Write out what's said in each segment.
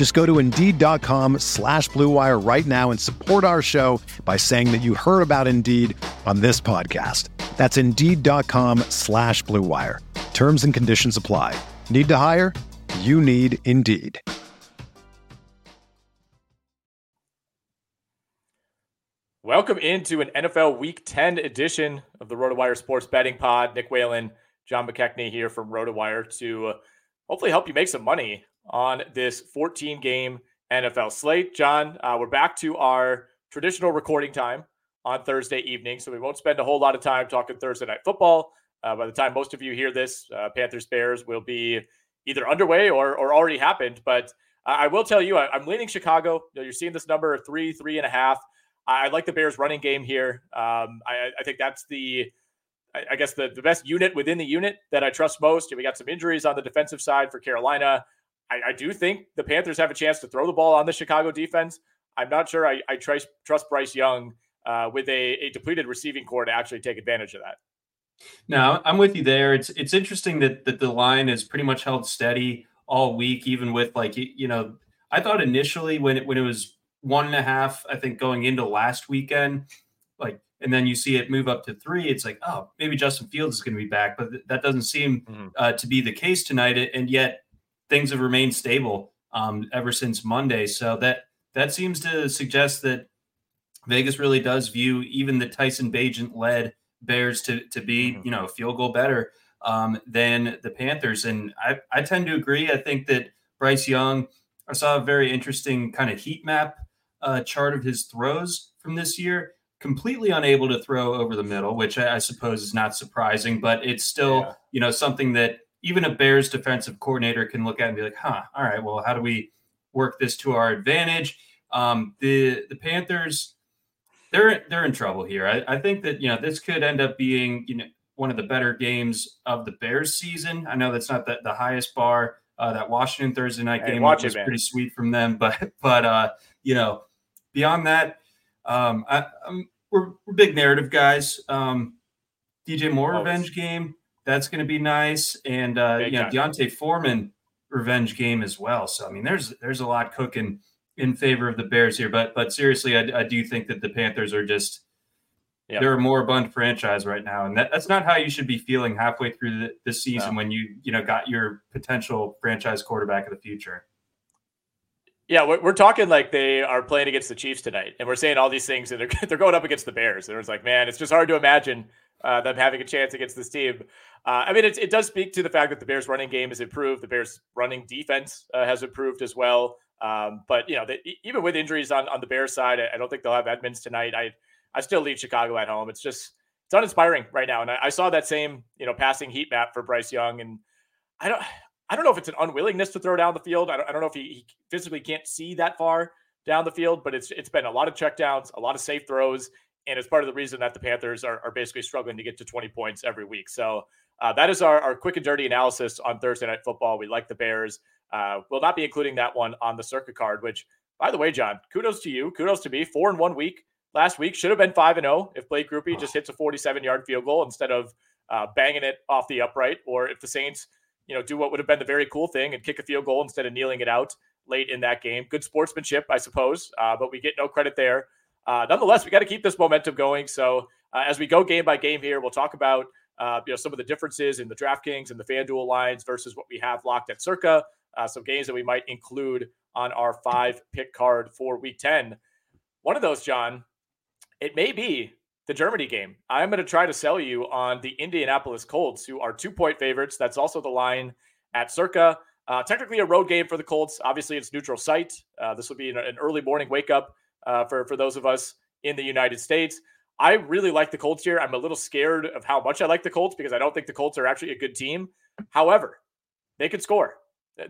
Just go to Indeed.com slash BlueWire right now and support our show by saying that you heard about Indeed on this podcast. That's Indeed.com slash BlueWire. Terms and conditions apply. Need to hire? You need Indeed. Welcome into an NFL Week 10 edition of the RotoWire Sports Betting Pod. Nick Whalen, John McKechnie here from RotoWire to uh, hopefully help you make some money on this 14 game NFL slate. John, uh, we're back to our traditional recording time on Thursday evening, so we won't spend a whole lot of time talking Thursday night football. Uh, by the time most of you hear this, uh, Panthers Bears will be either underway or, or already happened. But I will tell you, I, am leaning Chicago. You know, you're seeing this number three, three and a half. I like the Bears running game here. Um, I, I, think that's the, I, I guess the, the best unit within the unit that I trust most. We got some injuries on the defensive side for Carolina. I, I do think the Panthers have a chance to throw the ball on the Chicago defense. I'm not sure I, I trust, trust Bryce Young uh, with a, a depleted receiving corps to actually take advantage of that. No, I'm with you there. It's it's interesting that that the line is pretty much held steady all week, even with like you know, I thought initially when it when it was one and a half, I think going into last weekend, like, and then you see it move up to three. It's like, oh, maybe Justin Fields is going to be back, but th- that doesn't seem mm-hmm. uh, to be the case tonight. And yet, things have remained stable um, ever since Monday. So that that seems to suggest that Vegas really does view even the Tyson Bagent led Bears to to be, mm-hmm. you know, field goal better um, than the Panthers. And I, I tend to agree. I think that Bryce Young, I saw a very interesting kind of heat map uh, chart of his throws from this year. Completely unable to throw over the middle, which I, I suppose is not surprising, but it's still, yeah. you know, something that even a Bears defensive coordinator can look at and be like, huh, all right, well, how do we work this to our advantage? Um, the the Panthers, they're they're in trouble here. I, I think that you know this could end up being you know one of the better games of the Bears season. I know that's not the, the highest bar. Uh, that Washington Thursday night hey, game was it, pretty sweet from them, but but uh, you know beyond that, um, I, we're, we're, big narrative guys. Um, DJ Moore Always. revenge game that's going to be nice, and uh, you know D'Onta Foreman revenge game as well. So I mean, there's there's a lot cooking in favor of the Bears here, but but seriously, I, I do think that the Panthers are just yep. they're a moribund franchise right now, and that, that's not how you should be feeling halfway through the, this season no. when you you know got your potential franchise quarterback of the future. Yeah, we're, we're talking like they are playing against the Chiefs tonight, and we're saying all these things, and they're they're going up against the Bears, and it's like, man, it's just hard to imagine uh, them having a chance against this team. Uh, I mean, it, it does speak to the fact that the Bears' running game has improved. The Bears' running defense uh, has improved as well. Um, but you know, they, even with injuries on, on the Bears side, I, I, don't think they'll have Edmunds tonight. I I still leave Chicago at home. It's just it's uninspiring right now. And I, I saw that same you know passing heat map for Bryce Young, and I don't I don't know if it's an unwillingness to throw down the field. I don't, I don't know if he, he, physically can't see that far down the field, but it's it's been a lot of checkdowns, a lot of safe throws, and it's part of the reason that the Panthers are, are basically struggling to get to 20 points every week. So uh, that is our, our quick and dirty analysis on Thursday Night Football. We like the Bears. Uh, we'll not be including that one on the Circa card, which, by the way, John, kudos to you. Kudos to me. Four in one week last week. Should have been 5 and 0 if Blake Grupe just hits a 47 yard field goal instead of uh, banging it off the upright, or if the Saints – you know, do what would have been the very cool thing and kick a field goal instead of kneeling it out late in that game. Good sportsmanship, I suppose, uh, but we get no credit there. Uh, nonetheless, we got to keep this momentum going. So uh, as we go game by game here, we'll talk about uh, you know some of the differences in the DraftKings and the FanDuel lines versus what we have locked at Circa. Uh, some games that we might include on our five pick card for Week Ten. One of those, John, it may be the Germany game. I'm going to try to sell you on the Indianapolis Colts, who are two point favorites. That's also the line at circa. Uh, technically a road game for the Colts. Obviously, it's neutral site. Uh, this will be an, an, early morning wake up uh, for for those of us in the United States. I really like the Colts here. I'm a little scared of how much I like the Colts because I don't think the Colts are actually a good team. However, they can score.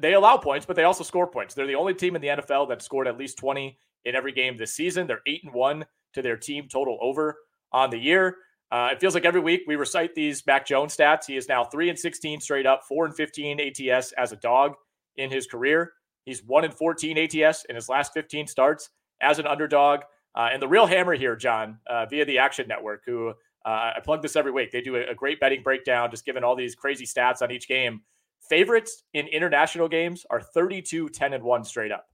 They allow points, but they also score points. They're the only team in the NFL that scored at least 20 in every game this season. They're eight and one to their team total over on the year. Uh, it feels like every week we recite these Mac Jones stats. He is now three and 16 straight up, four and 15 ATS as a dog in his career. He's one and 14 ATS in his last 15 starts as an underdog. Uh, and the real hammer here, John, uh, via the Action Network, who uh, I plug this every week. They do a, a, great betting breakdown, just giving all these crazy stats on each game. Favorites in international games are 32, 10, and 1 straight up.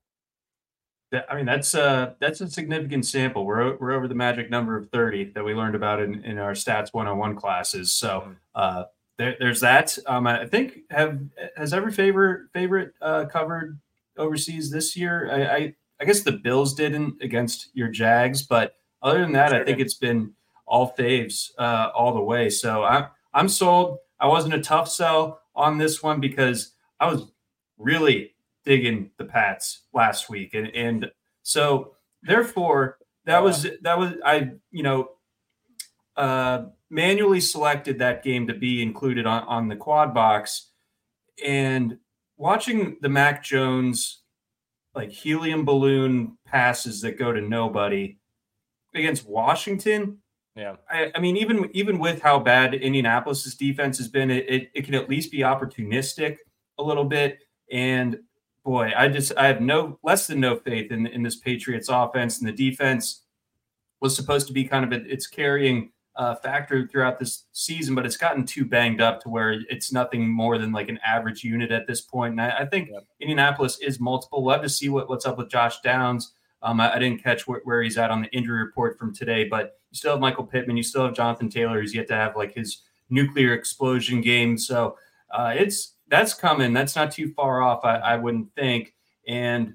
I mean, that's uh that's a significant sample. We're we're over the magic number of 30 that we learned about in, in our stats 101 classes. So mm-hmm. uh, there, there's that. Um, I think have has every favorite favorite uh, covered overseas this year. I, I, I guess the Bills didn't against your Jags, but other than that, sure I think did. it's been all faves uh, all the way. So I'm I'm sold. I wasn't a tough sell on this one because I was really digging the Pats last week, and and so therefore that was that was I you know uh, manually selected that game to be included on on the quad box, and watching the Mac Jones like helium balloon passes that go to nobody against Washington. Yeah, I, I mean, even even with how bad Indianapolis's defense has been, it, it, it can at least be opportunistic a little bit. And boy, I just I have no less than no faith in in this Patriots offense and the defense was supposed to be kind of a, its carrying uh, factor throughout this season, but it's gotten too banged up to where it's nothing more than like an average unit at this point. And I, I think yeah. Indianapolis is multiple. Love to see what, what's up with Josh Downs. Um, I, I, didn't catch wh- where he's at on the injury report from today, but you still have Michael Pittman, you still have Jonathan Taylor, who's yet to have like his nuclear explosion game. So uh, it's that's coming. That's not too far off, I, I wouldn't think. And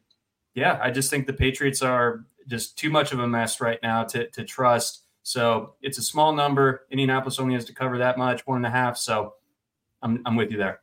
yeah, I just think the Patriots are just too much of a mess right now to, to trust. So it's a small number. Indianapolis only has to cover that much, one and a half. So I'm, I'm with you there.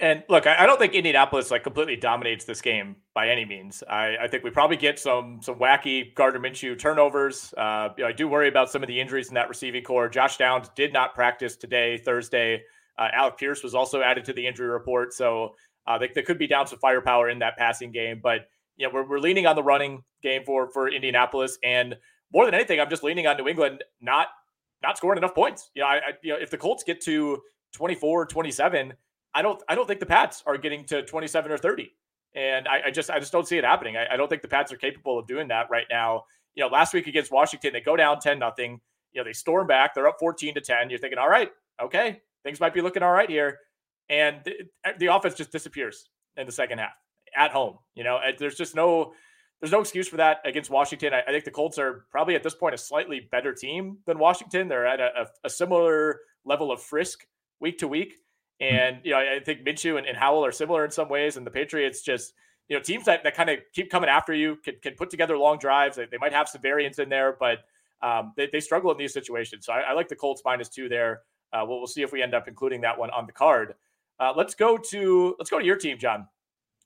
And look, I don't think Indianapolis like completely dominates this game by any means. I, I think we probably get some some wacky Gardner Minshew turnovers. Uh, you know, I do worry about some of the injuries in that receiving corps. Josh Downs did not practice today, Thursday. Uh, Alec Pierce was also added to the injury report, so uh, they, could be down some firepower in that passing game. But you know, we're, we're leaning on the running game for for Indianapolis, and more than anything, I'm just leaning on New England not not scoring enough points. You know, I, I you know if the Colts get to 24, 27, I don't I don't think the Pats are getting to 27 or 30. And I, I just I just don't see it happening. I, I, don't think the Pats are capable of doing that right now. You know, last week against Washington, they go down 10 nothing. You know, they storm back, they're up 14 to 10. You're thinking, all right, okay, things might be looking all right here. And the, the offense just disappears in the second half at home. You know, there's just no there's no excuse for that against Washington. I, I, think the Colts are probably at this point a slightly better team than Washington. They're at a, a, a similar level of frisk week to week. Hmm. And, you know, I think Minshew and, and, Howell are similar in some ways. And the Patriots just, you know, teams that, that kind of keep coming after you can, can put together long drives. They, they might have some variance in there, but um, they, they struggle in these situations. So I, I like the Colts minus two there. Uh, we'll, we'll see if we end up including that one on the card. Uh, let's go to let's go to your team, John.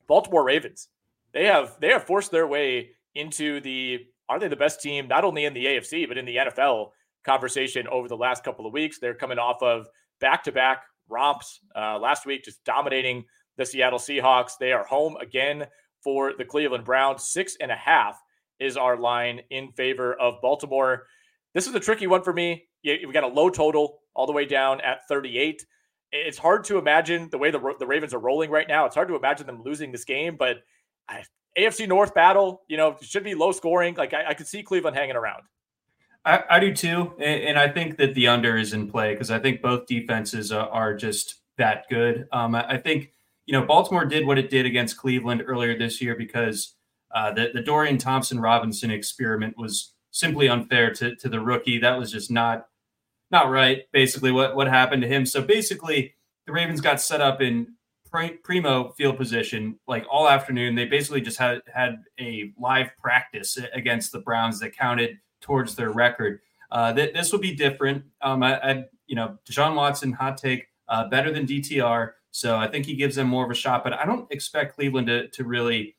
Baltimore Ravens. They have they have forced their way into the are they the best team not only in the AFC but in the NFL conversation over the last couple of weeks. They're coming off of back to back romps uh, last week, just dominating the Seattle Seahawks. They are home again for the Cleveland Browns. Six and a half is our line in favor of Baltimore. This is a tricky one for me. We got a low total all the way down at 38. It's hard to imagine the way the, the Ravens are rolling right now. It's hard to imagine them losing this game, but I, AFC North battle, you know, should be low scoring. Like I, I could see Cleveland hanging around. I, I do too, and, and, I think that the under is in play because I think both defenses are, are just that good. Um, I, I, think you know Baltimore did what it did against Cleveland earlier this year because uh, the the Dorian Thompson Robinson experiment was simply unfair to to the rookie. That was just not not right. Basically, what what happened to him. So basically, the Ravens got set up in primo field position like all afternoon. They basically just had had a live practice against the Browns that counted towards their record. Uh, th- this will be different. Um, I, I, you know, Deshaun Watson, hot take, uh, better than DTR. So I think he gives them more of a shot, but I don't expect Cleveland to, to really,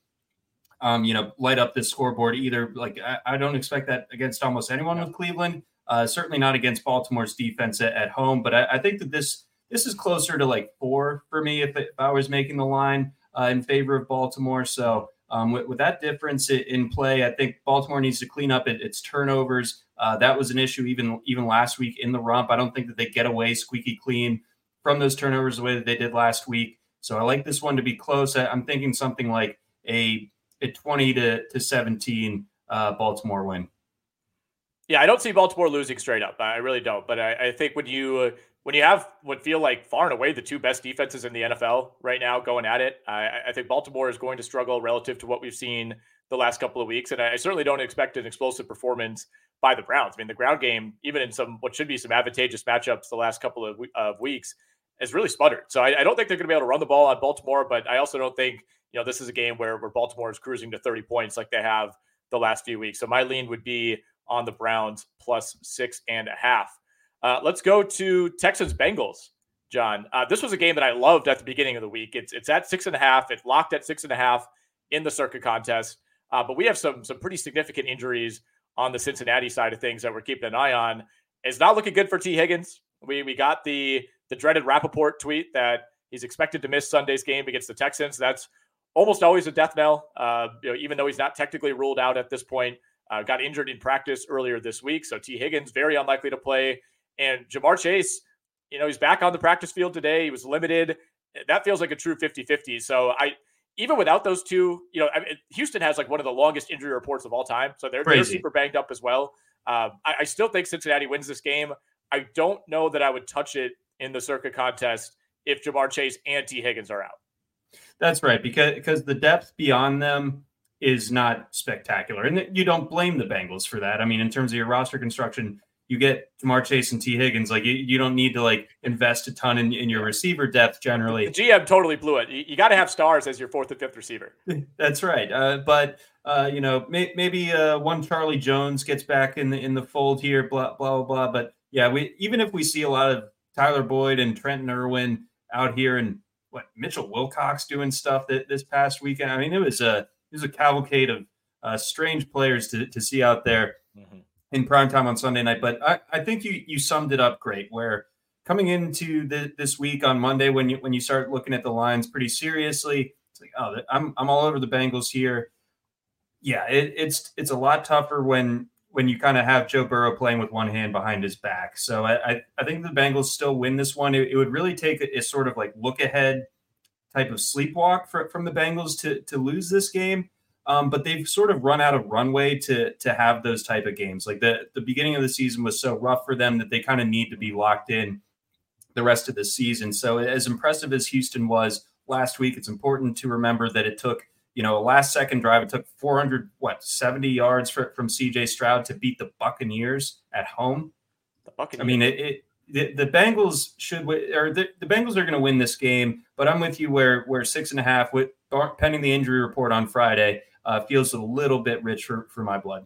um, you know, light up this scoreboard either. Like I, I don't expect that against almost anyone with Cleveland. Uh, certainly not against Baltimore's defense at, at home, but I, I, think that this this is closer to like four for me if, if I was making the line uh, in favor of Baltimore. So um, with, with, that difference in play, I think Baltimore needs to clean up its turnovers. Uh, that was an issue even even last week in the rump. I don't think that they get away squeaky clean from those turnovers the way that they did last week. So I like this one to be close. I, am thinking something like a a 20 to, to 17 uh, Baltimore win. Yeah, I don't see Baltimore losing straight up. I really don't. But I, I think when you uh, when you have what feel like far and away the two best defenses in the NFL right now going at it, I, I think Baltimore is going to struggle relative to what we've seen the last couple of weeks. And I, certainly don't expect an explosive performance by the Browns. I mean, the ground game, even in some what should be some advantageous matchups the last couple of, of weeks, has really sputtered. So I, I don't think they're going to be able to run the ball on Baltimore, but I also don't think you know this is a game where where Baltimore is cruising to 30 points like they have the last few weeks. So my lean would be on the Browns plus six and a half. Uh, let's go to Texans Bengals. John, uh, this was a game that I loved at the beginning of the week. It's it's at six and a half. It's locked at six and a half in the Circa contest. Uh, but we have some some pretty significant injuries on the Cincinnati side of things that we're keeping an eye on. It's not looking good for Tee Higgins. We we got the the dreaded Rappaport tweet that he's expected to miss Sunday's game against the Texans. That's almost always a death knell. Uh, you know, even though he's not technically ruled out at this point, uh, got injured in practice earlier this week. So Tee Higgins very unlikely to play, and Ja'Marr Chase, you know, he's back on the practice field today. He was limited. That feels like a true 50-50. So I even without those two, you know, I mean, Houston has like one of the longest injury reports of all time. So they're, they're super banged up as well. Um, I, I, still think Cincinnati wins this game. I don't know that I would touch it in the Circa contest if Ja'Marr Chase and Tee Higgins are out. That's right, because because the depth beyond them is not spectacular, and you don't blame the Bengals for that. I mean, in terms of your roster construction, you get Ja'Marr Chase and Tee Higgins. Like you, you don't need to like invest a ton in, in your receiver depth generally. The GM totally blew it. You, you got to have stars as your fourth and fifth receiver. That's right. Uh, but uh, you know, may, maybe uh, one Charlie Jones gets back in the in the fold here. Blah blah blah. blah. But yeah, we even if we see a lot of Tyler Boyd and Trenton Irwin out here, and what Mitchell Wilcox doing stuff that this past weekend. I mean, it was a it was a cavalcade of uh, strange players to to see out there. Mm-hmm in prime time on Sunday night. But I, I think you you summed it up great. Where coming into the, this week on Monday, when you when you start looking at the lines pretty seriously, it's like oh, I'm I'm all over the Bengals here. Yeah, it, it's it's a lot tougher when when you kind of have Joe Burrow playing with one hand behind his back. So I I, I think the Bengals still win this one. It, it would really take a, a, sort of like look ahead type of sleepwalk for, from the Bengals to to lose this game. Um, but they've sort of run out of runway to to have those type of games. Like the the beginning of the season was so rough for them that they kind of need to be locked in the rest of the season. So as impressive as Houston was last week, it's important to remember that it took you know a last second drive. It took 400 what 70 yards for, from C.J. Stroud to beat the Buccaneers at home. The Buccaneers. I mean it, it the, the Bengals should or the, the Bengals are going to win this game, but I'm with you where where six and a half with pending the injury report on Friday uh, feels a little bit rich for, for my blood.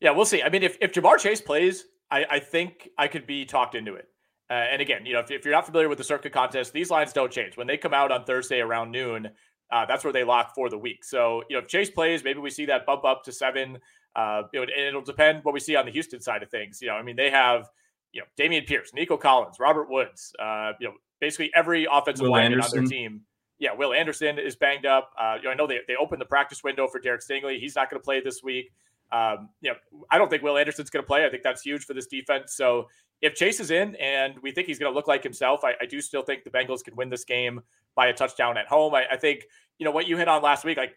Yeah, we'll see. I mean, if, if Ja'Marr Chase plays, I, I think I could be talked into it. Uh, and again, you know, if, if, you're not familiar with the Circa contest, these lines don't change. When they come out on Thursday around noon, uh, that's where they lock for the week. So, you know, if Chase plays, maybe we see that bump up to seven. Uh, you know, and it'll depend what we see on the Houston side of things. You know, I mean, they have, you know, Dameon Pierce, Nico Collins, Robert Woods, uh, you know, basically every offensive lineman on their team yeah, Will Anderson is banged up. Uh, you know, I know they, they opened the practice window for Derek Stingley. He's not going to play this week. Um, you know, I don't think Will Anderson's going to play. I think that's huge for this defense. So if Chase is in and we think he's going to look like himself, I, I, do still think the Bengals can win this game by a touchdown at home. I, I, think, you know, what you hit on last week, like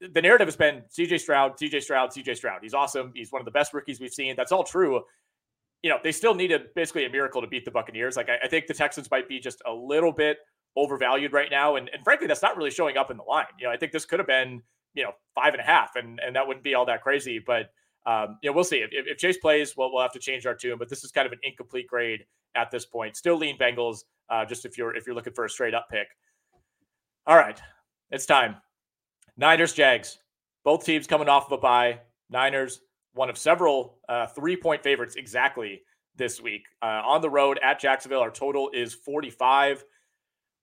the narrative has been CJ Stroud, CJ Stroud, CJ Stroud. He's awesome. He's one of the best rookies we've seen. That's all true. You know, they still needed basically a miracle to beat the Buccaneers. Like, I, I think the Texans might be just a little bit overvalued right now. And, and frankly, that's not really showing up in the line. You know, I think this could have been, you know, five and a half, and, and that wouldn't be all that crazy. But, um, you know, we'll see. If, if Chase plays, well, we'll have to change our tune. But this is kind of an incomplete grade at this point. Still lean Bengals, uh, just if you're if you're looking for a straight up pick. All right, it's time. Niners, Jags. Both teams coming off of a bye. Niners one of several uh, three point favorites exactly this week. Uh, on the road at Jacksonville, our total is 45.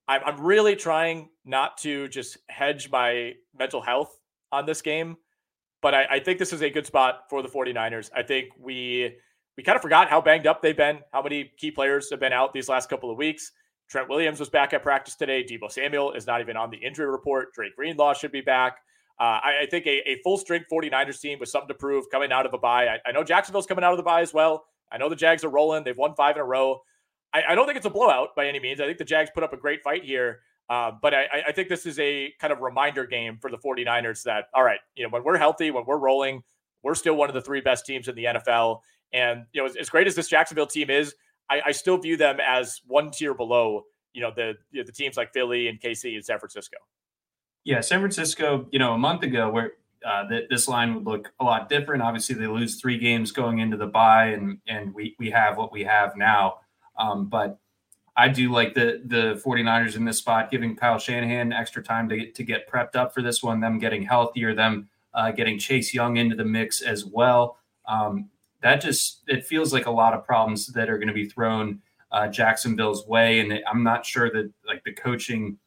I'm, I'm really trying not to just hedge my mental health on this game, but I, I think this is a good spot for the 49ers. I think we we kind of forgot how banged up they've been, how many key players have been out these last couple of weeks. Trent Williams was back at practice today. Deebo Samuel is not even on the injury report. Dre Greenlaw should be back. Uh, I, I, think a, a, full strength 49ers team with something to prove coming out of a bye. I, I, know Jacksonville's coming out of the bye as well. I know the Jags are rolling. They've won five in a row. I, I don't think it's a blowout by any means. I think the Jags put up a great fight here. Uh, but I, think this is a kind of reminder game for the 49ers that, all right, you know, when we're healthy, when we're rolling, we're still one of the three best teams in the NFL. And, you know, as, as great as this Jacksonville team is, I, still view them as one tier below, you know, the, you know, the teams like Philly and KC and San Francisco. Yeah, San Francisco, you know, a month ago, where uh, that this line would look a lot different. Obviously, they lose three games going into the bye, and and we we have what we have now. Um, but I do like the the 49ers in this spot, giving Kyle Shanahan extra time to get, to get prepped up for this one, them getting healthier, them uh, getting Chase Young into the mix as well. Um, that just it feels like a lot of problems that are going to be thrown uh, Jacksonville's way, and I'm not sure that like the coaching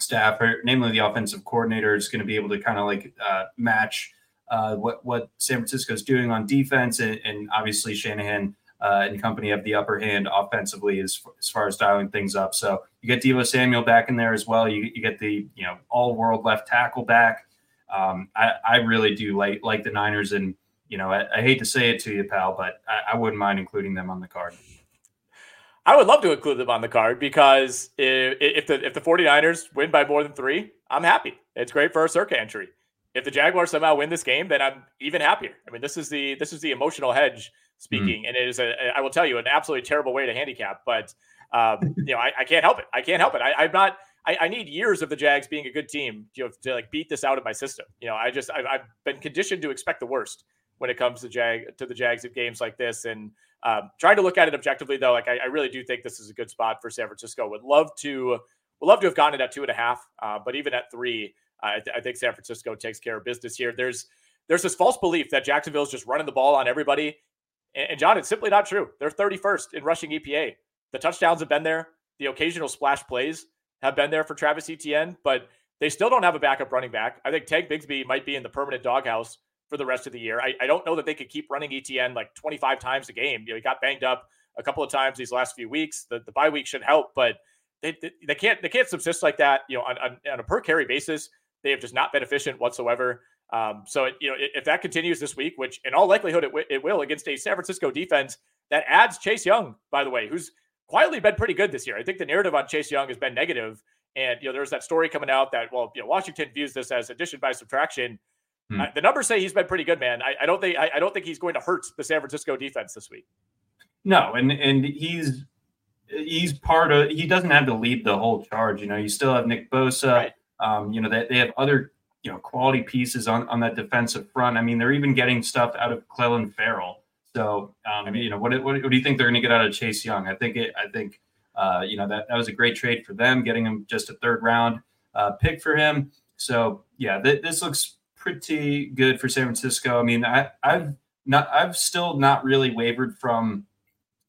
staff, or namely the offensive coordinator, is going to be able to kind of like uh, match uh, what what San Francisco is doing on defense, and, and obviously Shanahan uh, and company have the upper hand offensively as as far as dialing things up. So you get Deebo Samuel back in there as well. You you get the you know all world left tackle back. Um, I I really do like like the Niners, and you know I, I hate to say it to you, pal, but I, I wouldn't mind including them on the card. I would love to include them on the card because if, if the if the 49ers win by more than three, I'm happy. It's great for a circa entry. If the Jaguars somehow win this game, then I'm even happier. I mean, this is the this is the emotional hedge speaking, mm. and it is a I will tell you an absolutely terrible way to handicap, but um, you know I, I, can't help it. I can't help it. I, am not. I, I, need years of the Jags being a good team, you know, to like beat this out of my system. You know, I just I've, I've been conditioned to expect the worst when it comes to Jag to the Jags at games like this, and um, trying to look at it objectively, though, like I, I, really do think this is a good spot for San Francisco. Would love to, would love to have gotten it at two and a half, uh, but even at three, uh, I, th- I, think San Francisco takes care of business here. There's there's this false belief that Jacksonville is just running the ball on everybody, and, John, it's simply not true. They're 31st in rushing EPA. The touchdowns have been there. The occasional splash plays have been there for Travis Etienne, but they still don't have a backup running back. I think Tank Bigsby might be in the permanent doghouse for the rest of the year. I, I don't know that they could keep running Etienne like 25 times a game. You know, he got banged up a couple of times these last few weeks. The, the bye week should help, but they, they, they can't they can't subsist like that. You know, on, on, on, a per carry basis, they have just not been efficient whatsoever. Um, so it, you know, if that continues this week, which in all likelihood it, w- it will against a San Francisco defense that adds Chase Young, by the way, who's quietly been pretty good this year. I think the narrative on Chase Young has been negative, and you know, there's that story coming out that well, you know, Washington views this as addition by subtraction. Hmm. Uh, the numbers say he's been pretty good, man. I, I don't think I, I, don't think he's going to hurt the San Francisco defense this week. No, and and he's he's part of. He doesn't have to lead the whole charge. You know, you still have Nick Bosa. Right. Um, you know they, they have other you know quality pieces on on that defensive front. I mean, they're even getting stuff out of Clelin Ferrell. So, um, I mean, you know, what, what, what do you think they're going to get out of Chase Young? I think it. I think uh, you know that that was a great trade for them, getting him just a third round uh, pick for him. So yeah, th- this looks pretty good for San Francisco. I mean, I, I've not, I've still not really wavered from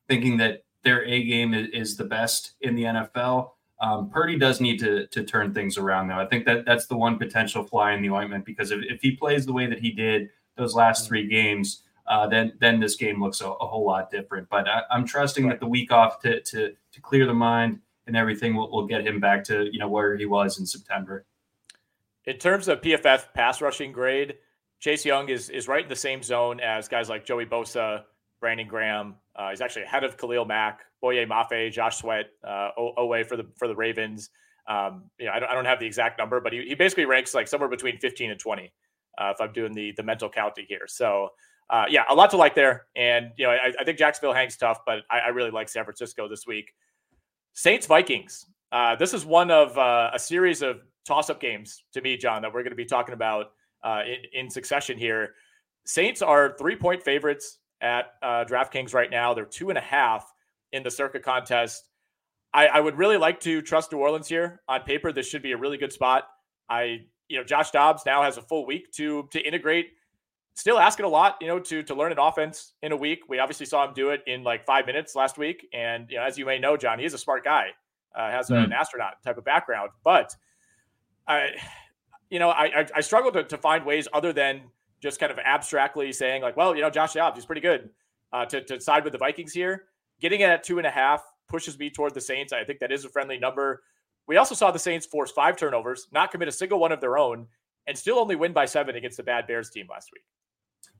thinking that their A game is, is the best in the NFL. Um, Purdy does need to to turn things around, though. I think that that's the one potential fly in the ointment because if, if he plays the way that he did those last three games, uh, then then this game looks a, a whole lot different. But I, am trusting right. that the week off to to to clear the mind and everything will, will get him back to you know where he was in September. In terms of PFF pass rushing grade, Chase Young is is right in the same zone as guys like Joey Bosa, Brandon Graham. Uh, he's actually ahead of Khalil Mack, Boye Mafe, Josh Sweat, uh, Oweh for the for the Ravens. Um, you know, I don't, I don't have the exact number, but he, he basically ranks like somewhere between 15 and 20 uh, if I'm doing the the mental counting here. So uh, yeah, a lot to like there. And you know, I, I think Jacksonville hangs tough, but I, I, really like San Francisco this week. Saints Vikings. Uh, this is one of uh, a series of toss up games to me, John, that we're going to be talking about uh, in, in, succession here. Saints are three point favorites at uh, DraftKings right now. They're two and a half in the Circa contest. I, I, would really like to trust New Orleans here. On paper, this should be a really good spot. I, you know, Josh Dobbs now has a full week to to integrate still asking a lot, you know, to to learn an offense in a week. We obviously saw him do it in like five minutes last week, and you know, as you may know, John, he is a smart guy, uh, has mm. an astronaut type of background, but I, you know, I I, I struggle to, to find ways other than just kind of abstractly saying like, well, you know, Josh Dobbs, he's pretty good, uh, to to side with the Vikings here. Getting it at two and a half pushes me toward the Saints. I think that is a friendly number. We also saw the Saints force five turnovers, not commit a single one of their own, and still only win by seven against the bad Bears team last week.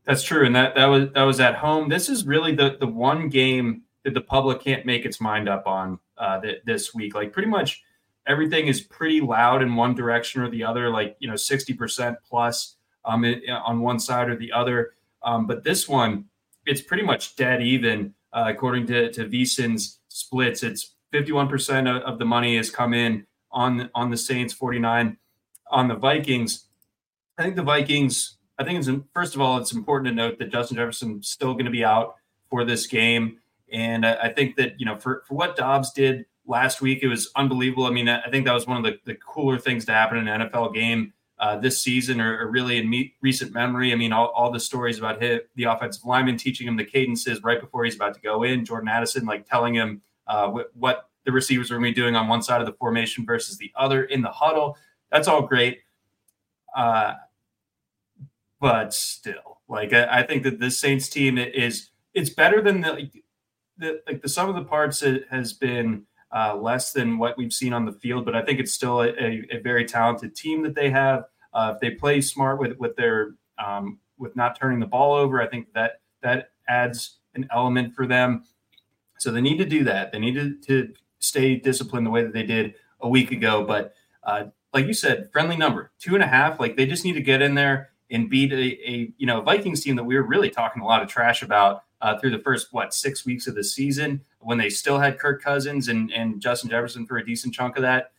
That's true, and that that was that was at home. This is really the the one game that the public can't make its mind up on uh, th- this week. Like pretty much everything is pretty loud in one direction or the other. Like you know, sixty percent plus um, on one side or the other. Um, but this one, it's pretty much dead even uh, according to to VSiN's splits. It's fifty one percent of the money has come in on on the Saints, forty nine on the Vikings. I think the Vikings I think it's first of all, it's important to note that Justin Jefferson's still going to be out for this game, and I, I, think that you know for for what Dobbs did last week, it was unbelievable. I mean, I think that was one of the, the cooler things to happen in an NFL game uh, this season, or, or really in me, recent memory. I mean, all, all the stories about him, the offensive lineman teaching him the cadences right before he's about to go in, Jordan Addison like telling him uh, what, what the receivers are going to be doing on one side of the formation versus the other in the huddle. That's all great. Uh, but still, like I, I think that this Saints team is it's better than the, the like the sum of the parts has been uh, less than what we've seen on the field, but I think it's still a, a, a very talented team that they have. Uh, if they play smart with with their um, with not turning the ball over, I think that that adds an element for them. So they need to do that. They need to, to stay disciplined the way that they did a week ago. But uh, like you said, friendly number two and a half. Like they just need to get in there and beat a, a you know Vikings team that we were really talking a lot of trash about uh, through the first what six weeks of the season when they still had Kirk Cousins and and Justin Jefferson for a decent chunk of that.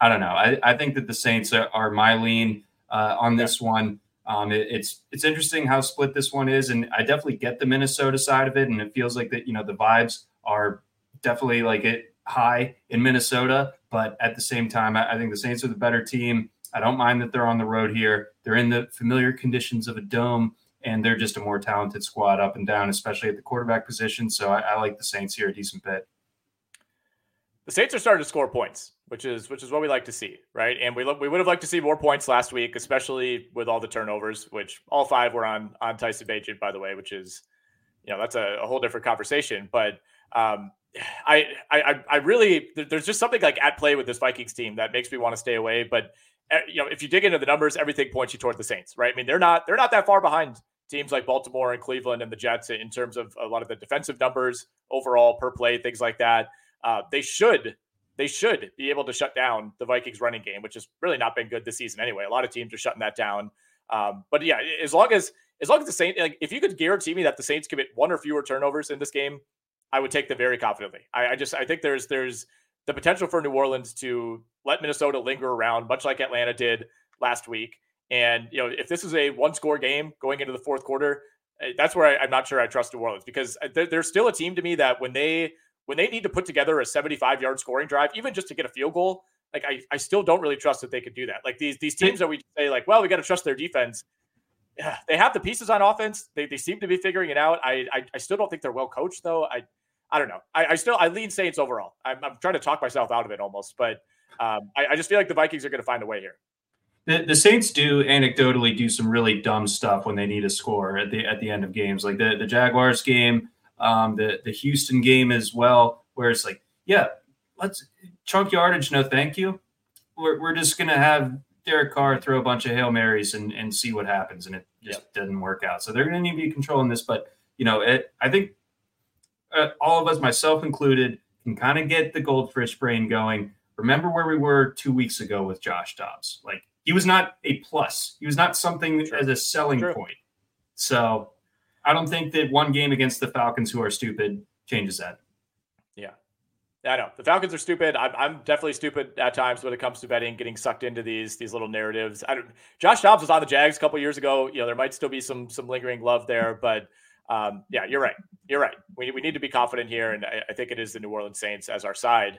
I don't know. I, I think that the Saints are, are my lean uh, on this one. Um, it, it's it's interesting how split this one is, and I definitely get the Minnesota side of it, and it feels like that you know the vibes are definitely like it high in Minnesota, but at the same time, I, I think the Saints are the better team. I don't mind that they're on the road here. They're in the familiar conditions of a dome, and they're just a more talented squad up and down, especially at the quarterback position. So I, I like the Saints here a decent bit. The Saints are starting to score points, which is which is what we like to see, right? And we we would have liked to see more points last week, especially with all the turnovers, which all five were on on Tyson Bagent, by the way, which is you know that's a, a whole different conversation. But um, I, I I really there's just something like at play with this Vikings team that makes me want to stay away. But Eh, you know, if you dig into the numbers, everything points you toward the Saints, right? I mean, they're not they're not that far behind teams like Baltimore and Cleveland and the Jets in terms of a lot of the defensive numbers overall per play, things like that. Uh, they should they should be able to shut down the Vikings running game, which has really not been good this season anyway. A lot of teams are shutting that down. Um, but yeah, as long as as long as the Saints, like if you could guarantee me that the Saints commit one or fewer turnovers in this game, I would take them very confidently. I, I just I think there's there's the potential for New Orleans to let Minnesota linger around, much like Atlanta did last week. And you know, if this is a one-score game going into the fourth quarter, eh, that's where I, am not sure I trust New Orleans because uh, they're, they're, still a team to me that when they when they need to put together a 75-yard scoring drive, even just to get a field goal, like I, I still don't really trust that they could do that. Like these these teams that we say like, well, we got to trust their defense. They have the pieces on offense. They, they seem to be figuring it out. I, I I still don't think they're well coached though. I I don't know. I, I still I lean Saints overall. I'm, I'm, trying to talk myself out of it almost, but um, I, I, just feel like the Vikings are going to find a way here. The, the, Saints do anecdotally do some really dumb stuff when they need a score at the at the end of games, like the the Jaguars game, um, the the Houston game as well, where it's like, yeah, let's chunk yardage, no thank you. We're we're just gonna have Derek Carr throw a bunch of hail marys and and see what happens, and it just yep. doesn't work out. So they're gonna need to be controlling this, but you know, it, I think uh, all of us, myself included, can kind of get the goldfish brain going. Remember where we were two weeks ago with Josh Dobbs? Like he was not a plus. He was not something True. as a selling True. point. So I don't think that one game against the Falcons, who are stupid, changes that. Yeah. I know the Falcons are stupid. I'm, I'm, definitely stupid at times when it comes to betting, getting sucked into these these little narratives. I don't. Josh Dobbs was on the Jags a couple years ago. You know, there might still be some some lingering love there, but um, yeah, you're right. You're right. We, we need to be confident here, and I, I think it is the New Orleans Saints as our side.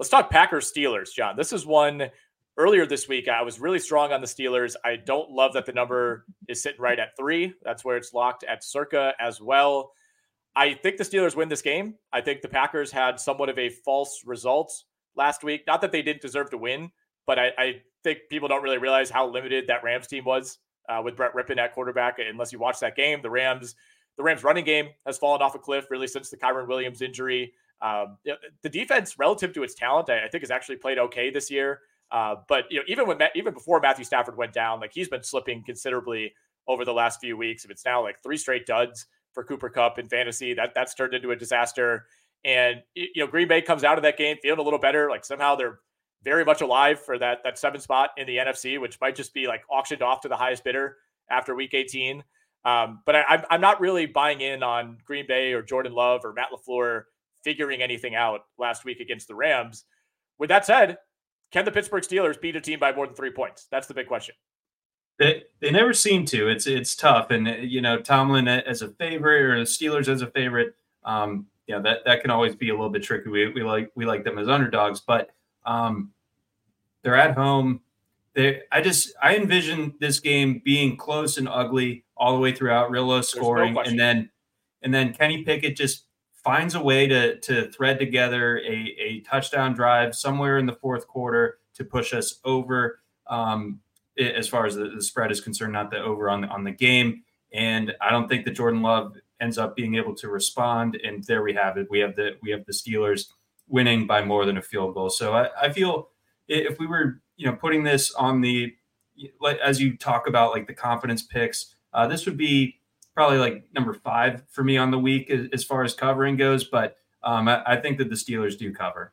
Let's talk Packers Steelers, John. This is one earlier this week. I was really strong on the Steelers. I don't love that the number is sitting right at three. That's where it's locked at circa as well. I think the Steelers win this game. I think the Packers had somewhat of a false result last week. Not that they didn't deserve to win, but I, I think people don't really realize how limited that Rams team was uh, with Brett Rypien at quarterback. Unless you watch that game, the Rams, the Rams running game has fallen off a cliff really since the Kyren Williams injury. Um, the defense, relative to its talent, I, I think has actually played okay this year. Uh, but you know, even when even before Matthew Stafford went down, like he's been slipping considerably over the last few weeks. If it's now like three straight duds for Cooper Kupp in fantasy, that that's turned into a disaster. And you know, Green Bay comes out of that game feeling a little better. Like somehow they're very much alive for that that seven spot in the NFC, which might just be like auctioned off to the highest bidder after Week 18. Um, but I, am I'm not really buying in on Green Bay or Jordan Love or Matt LaFleur figuring anything out last week against the Rams. With that said, can the Pittsburgh Steelers beat a team by more than three points? That's the big question. They, they never seem to. It's it's tough, and you know Tomlin as a favorite or the Steelers as a favorite. Um, yeah, that that can always be a little bit tricky. We, we like we like them as underdogs, but um, they're at home. They I just I envision this game being close and ugly all the way throughout, real low scoring, no and then and then Kenny Pickett just finds a way to to thread together a, a touchdown drive somewhere in the fourth quarter to push us over um, as far as the, the, spread is concerned, not the over on the, on the game. And I don't think that Jordan Love ends up being able to respond. And there we have it. We have the we have the Steelers winning by more than a field goal. So I, I feel if we were you know putting this on the like as you talk about like the confidence picks, uh, this would be probably like number five for me on the week as, far as covering goes. But um, I, I, think that the Steelers do cover.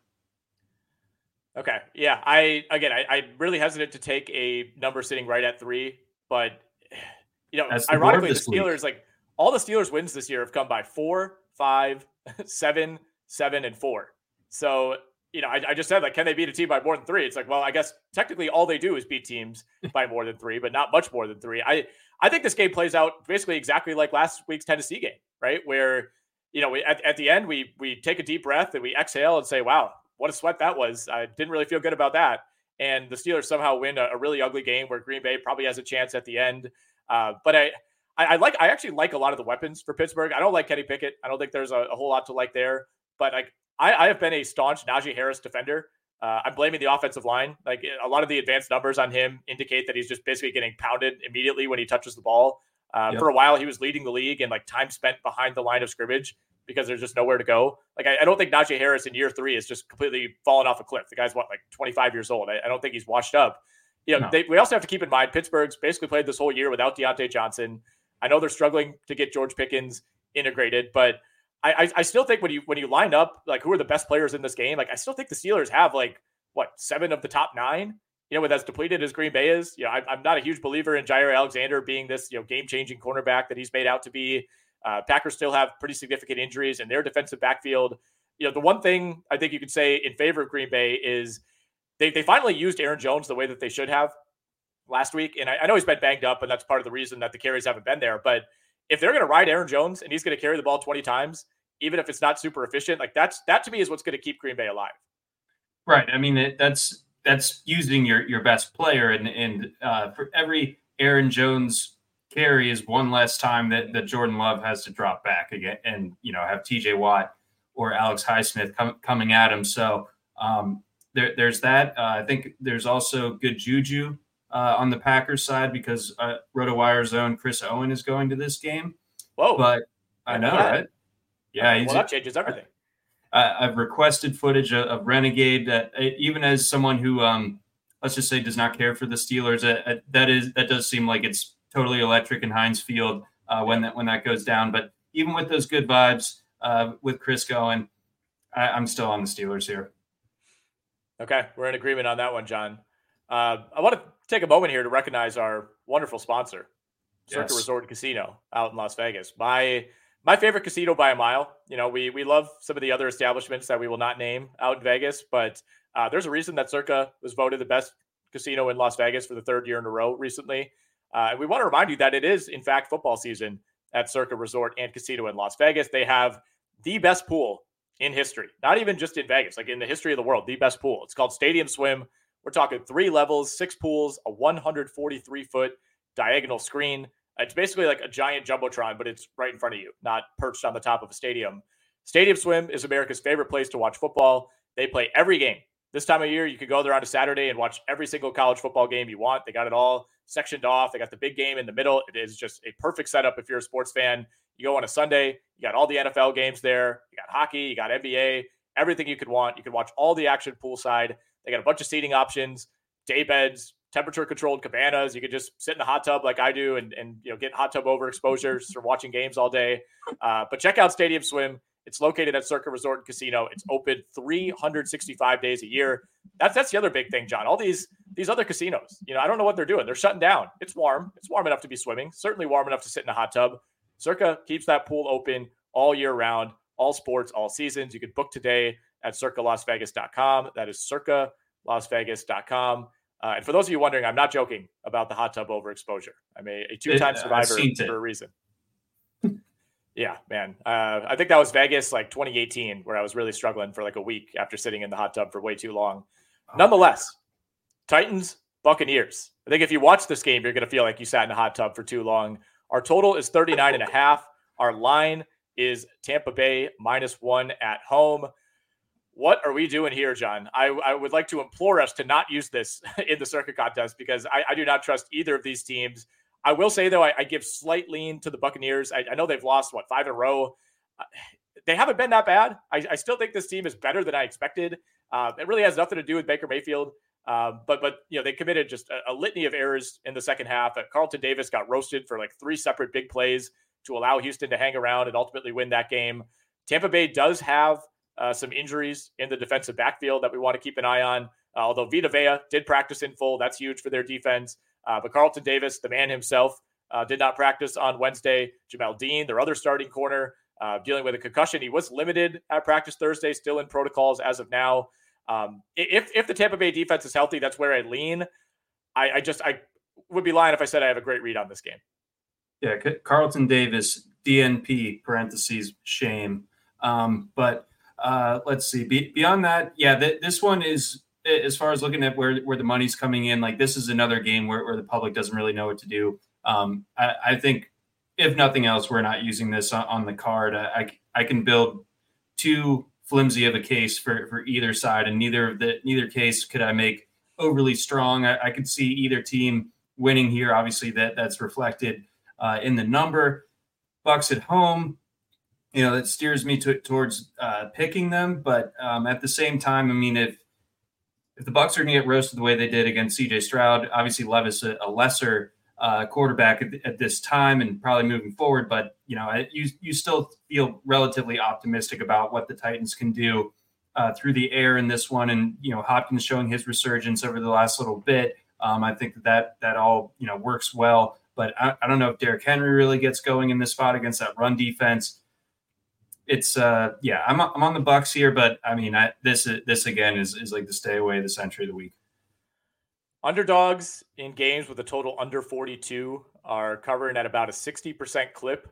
Okay. Yeah. I, again, I, I really hesitant to take a number sitting right at three, but, you know, the ironically, the Steelers, week. like all the Steelers wins this year have come by four, five, seven, seven, and four. So, you know, I, I, just said, like, can they beat a team by more than three? It's like, well, I guess technically all they do is beat teams by more than three, but not much more than three. I, I think this game plays out basically exactly like last week's Tennessee game, right? Where, you know, we, at, at the end, we we take a deep breath and we exhale and say, wow, what a sweat that was. I didn't really feel good about that. And the Steelers somehow win a, a really ugly game where Green Bay probably has a chance at the end. Uh, but I, I, I, like, I actually like a lot of the weapons for Pittsburgh. I don't like Kenny Pickett. I don't think there's a, a whole lot to like there. But like, I, I have been a staunch Najee Harris defender. Uh, I'm blaming the offensive line. Like a lot of the advanced numbers on him indicate that he's just basically getting pounded immediately when he touches the ball. Uh, yep. For a while, he was leading the league in like time spent behind the line of scrimmage because there's just nowhere to go. Like I, I don't think Najee Harris in year three is just completely fallen off a cliff. The guy's what like 25 years old. I, I don't think he's washed up. You know, no. they, we also have to keep in mind Pittsburgh's basically played this whole year without Diontae Johnson. I know they're struggling to get George Pickens integrated, but I, I still think when you when you line up like who are the best players in this game, like I still think the Steelers have like what seven of the top nine. You know, with as depleted as Green Bay is, you know, I, I'm not a huge believer in Jaire Alexander being this you know game changing cornerback that he's made out to be. Uh, Packers still have pretty significant injuries in their defensive backfield. You know, the one thing I think you could say in favor of Green Bay is they, they finally used Aaron Jones the way that they should have last week. And I, I know he's been banged up, and that's part of the reason that the carries haven't been there. But if they're going to ride Aaron Jones and he's going to carry the ball 20 times, even if it's not super efficient, like that's that to me is what's going to keep Green Bay alive. Right. I mean, it, that's that's using your your best player, and and uh, for every Aaron Jones carry is one less time that that Jordan Love has to drop back again, and you know have T.J. Watt or Alex Highsmith com- coming at him. So um, there, there's that. Uh, I think there's also good juju uh, on the Packers side because uh, RotoWire's own Chris Owen is going to this game. Whoa! But I know, right? Yeah, well, that changes everything. I, have requested footage of, of Renegade. That uh, even as someone who, um, let's just say, does not care for the Steelers, uh, uh, that is that does seem like it's totally electric in Heinz Field uh, when that when that goes down. But even with those good vibes uh, with Chris going, I, I'm still on the Steelers here. Okay, we're in agreement on that one, John. Uh, I want to take a moment here to recognize our wonderful sponsor, Circa yes. Resort Casino out in Las Vegas. My my favorite casino by a mile. You know, we we love some of the other establishments that we will not name out in Vegas, but uh, there's a reason that Circa was voted the best casino in Las Vegas for the third year in a row recently. Uh, and we want to remind you that it is, in fact, football season at Circa Resort and Casino in Las Vegas. They have the best pool in history, not even just in Vegas, like in the history of the world, the best pool. It's called Stadium Swim. We're talking three levels, six pools, a 143 foot diagonal screen. It's basically like a giant jumbotron, but it's right in front of you, not perched on the top of a stadium. Stadium Swim is America's favorite place to watch football. They play every game. This time of year, you could go there on a Saturday and watch every single college football game you want. They got it all sectioned off. They got the big game in the middle. It is just a perfect setup if you're a sports fan. You go on a Sunday, you got all the NFL games there. You got hockey, you got NBA, everything you could want. You could watch all the action poolside. They got a bunch of seating options, day beds, temperature controlled cabanas. You could just sit in the hot tub like I do and, and you know get hot tub over exposures from watching games all day. Uh, but check out Stadium Swim. It's located at Circa Resort and Casino. It's open 365 days a year. That's that's the other big thing, John. All these these other casinos, you know, I don't know what they're doing. They're shutting down. It's warm. It's warm enough to be swimming. Certainly warm enough to sit in a hot tub. Circa keeps that pool open all year round, all sports, all seasons. You can book today at circalasvegas.com. That is circalasvegas.com. Uh, and for those of you wondering, I'm not joking about the hot tub overexposure. I'm a, a two-time survivor for a reason. yeah, man. Uh, I think that was Vegas, like 2018, where I was really struggling for like a week after sitting in the hot tub for way too long. Oh, Nonetheless, Titans, Buccaneers. I think if you watch this game, you're going to feel like you sat in a hot tub for too long. Our total is 39 and a half. Our line is Tampa Bay minus one at home what are we doing here, John? I, I would like to implore us to not use this in the Circa contest because I, I do not trust either of these teams. I will say though, I, I give slight lean to the Buccaneers. I, know they've lost what five in a row. Uh, they haven't been that bad. I, still think this team is better than I expected. Uh, it really has nothing to do with Baker Mayfield. Um, but but you know they committed just a, a, litany of errors in the second half. Uh, Carlton Davis got roasted for like three separate big plays to allow Houston to hang around and ultimately win that game. Tampa Bay does have uh, some injuries in the defensive backfield that we want to keep an eye on. Uh, although Vita Vea did practice in full, that's huge for their defense. Uh, but Carlton Davis, the man himself, uh, did not practice on Wednesday. Jamel Dean, their other starting corner, uh, dealing with a concussion. He was limited at practice Thursday, still in protocols as of now. Um, if if the Tampa Bay defense is healthy, that's where I lean. I, I just I would be lying if I said I have a great read on this game. Yeah, Carlton Davis, DNP parentheses shame. Um, but uh, let's see. Be, beyond that, yeah, th- this one is as far as looking at where where the money's coming in. Like this is another game where, where the public doesn't really know what to do. Um, I, I think if nothing else, we're not using this on, on the card. I, I can build too flimsy of a case for for either side, and neither of the neither case could I make overly strong. I, I could see either team winning here. Obviously, that that's reflected uh, in the number. Bucks at home you know that steers me to, towards uh, picking them. But um, at the same time, I mean, if if the Bucks are going to get roasted the way they did against C.J. Stroud, obviously Levis a, a lesser uh, quarterback at, at, this time and probably moving forward. But you know, you you still feel relatively optimistic about what the Titans can do uh, through the air in this one, and you know, Hopkins showing his resurgence over the last little bit. Um, I think that, that that all you know works well but I, I, don't know if Derrick Henry really gets going in this spot against that run defense. It's uh yeah, I'm I'm on the Bucks here, but I mean I, this this again is is like the stay away the century of the week. Underdogs in games with a total under 42 are covering at about a 60% clip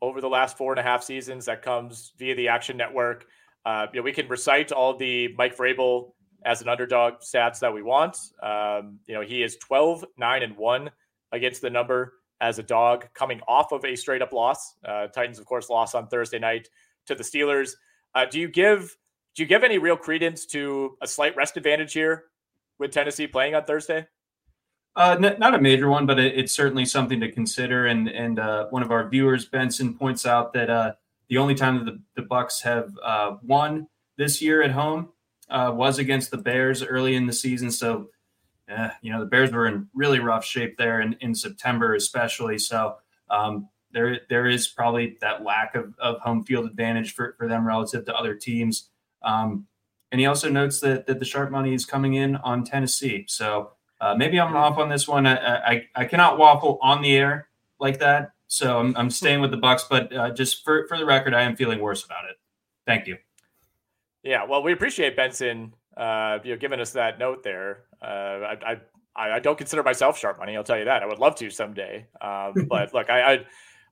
over the last four and a half seasons. That comes via the Action Network. Uh, you know, we can recite all the Mike Vrabel as an underdog stats that we want. Um, you know, he is 12, 9, and 1 against the number as a dog coming off of a straight up loss. Uh, Titans, of course, lost on Thursday night to the Steelers. Uh, do you give do you give any real credence to a slight rest advantage here with Tennessee playing on Thursday? Uh, n- not a major one, but it, it's certainly something to consider. And and uh, one of our viewers, Benson, points out that uh, the only time that the, the Bucks have uh, won this year at home uh, was against the Bears early in the season. So, uh, you know, the Bears were in really rough shape there in, in September, especially. So, um, there there is probably that lack of, of home field advantage for, for them relative to other teams. Um, and he also notes that, that the sharp money is coming in on Tennessee. So uh, maybe I'm off on this one. I, I, I cannot waffle on the air like that. So I'm, I'm staying with the Bucks, but uh, just for, for the record, I am feeling worse about it. Thank you. Yeah, well, we appreciate Benson, uh, you know, giving us that note there. Uh, I, I, I don't consider myself sharp money. I'll tell you that. I would love to someday. Um, but look, I, I,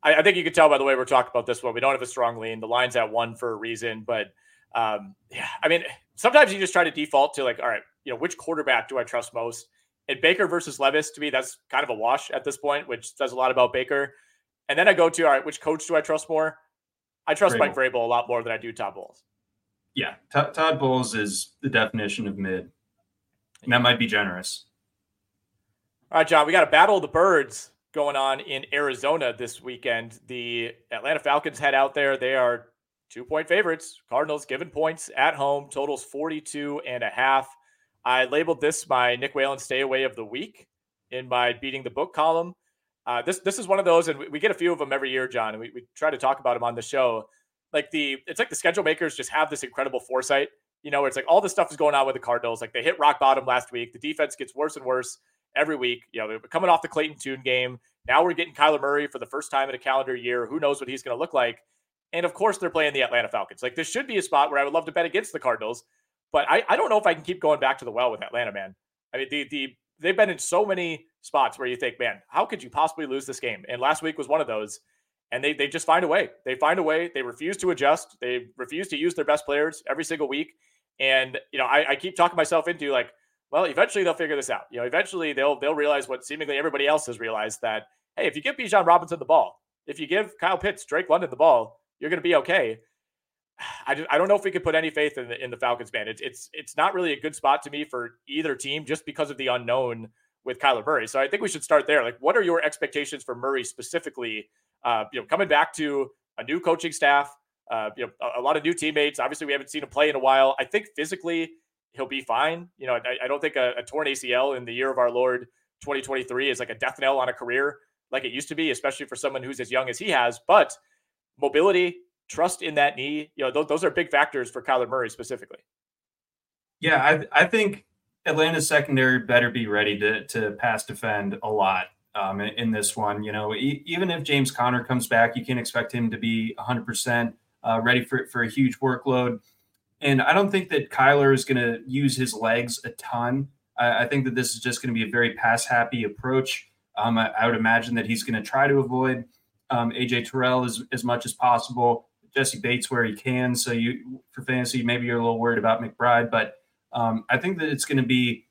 I think you can tell by the way we're talking about this one. We don't have a strong lean. The line's at one for a reason, but um, yeah, I mean, sometimes you just try to default to like, all right, you know, which quarterback do I trust most? And Baker versus Levis to me, that's kind of a wash at this point, which says a lot about Baker. And then I go to all right, which coach do I trust more? I trust Vrabel. Mike Vrabel a lot more than I do Todd Bowles. Yeah, T- Todd Bowles is the definition of mid, and that might be generous. All right, John, we got a battle of the birds going on in Arizona this weekend. The Atlanta Falcons head out there. They are two point favorites. Cardinals given points at home, totals 42 and a half. I labeled this my Nick Whalen stay away of the week in my beating the book column. Uh, this this is one of those, and we, we, get a few of them every year, John, and we, we try to talk about them on the show. Like the it's like the schedule makers just have this incredible foresight. You know, it's like all this stuff is going on with the Cardinals. Like they hit rock bottom last week. The defense gets worse and worse every week. You know, coming off the Clayton Tune game. Now we're getting Kyler Murray for the first time in a calendar year. Who knows what he's going to look like? And of course, they're playing the Atlanta Falcons. Like this should be a spot where I would love to bet against the Cardinals, but I, I don't know if I can keep going back to the well with Atlanta, man. I mean, the the they've been in so many spots where you think, man, how could you possibly lose this game? And last week was one of those. And they they just find a way. They find a way. They refuse to adjust. They refuse to use their best players every single week. And you know, I, I keep talking myself into like, well, eventually they'll figure this out. You know, eventually they'll they'll realize what seemingly everybody else has realized that hey, if you give Bijan Robinson the ball, if you give Kyle Pitts, Drake London the ball, you're going to be okay. I, just, I don't know if we could put any faith in the in the Falcons, man. It's it's it's not really a good spot to me for either team just because of the unknown with Kyler Murray. So I think we should start there. Like, what are your expectations for Murray specifically? Uh, you know, coming back to a new coaching staff, uh, you know, a, a, lot of new teammates. Obviously, we haven't seen him play in a while. I think physically he'll be fine. You know, I, I don't think a, a torn ACL in the year of our Lord 2023 is like a death knell on a career like it used to be, especially for someone who's as young as he has. But mobility, trust in that knee, you know, th- those are big factors for Kyler Murray specifically. Yeah, I, I think Atlanta's secondary better be ready to to pass defend a lot um, in, in, this one. You know, e- even if James Conner comes back, you can't expect him to be 100% uh, ready for for a huge workload. And I don't think that Kyler is going to use his legs a ton. I, I think that this is just going to be a very pass happy approach. Um, I, I, would imagine that he's going to try to avoid um, AJ Terrell as, as much as possible. Jessie Bates where he can. So you for fantasy, maybe you're a little worried about McBride, but um, I think that it's going to be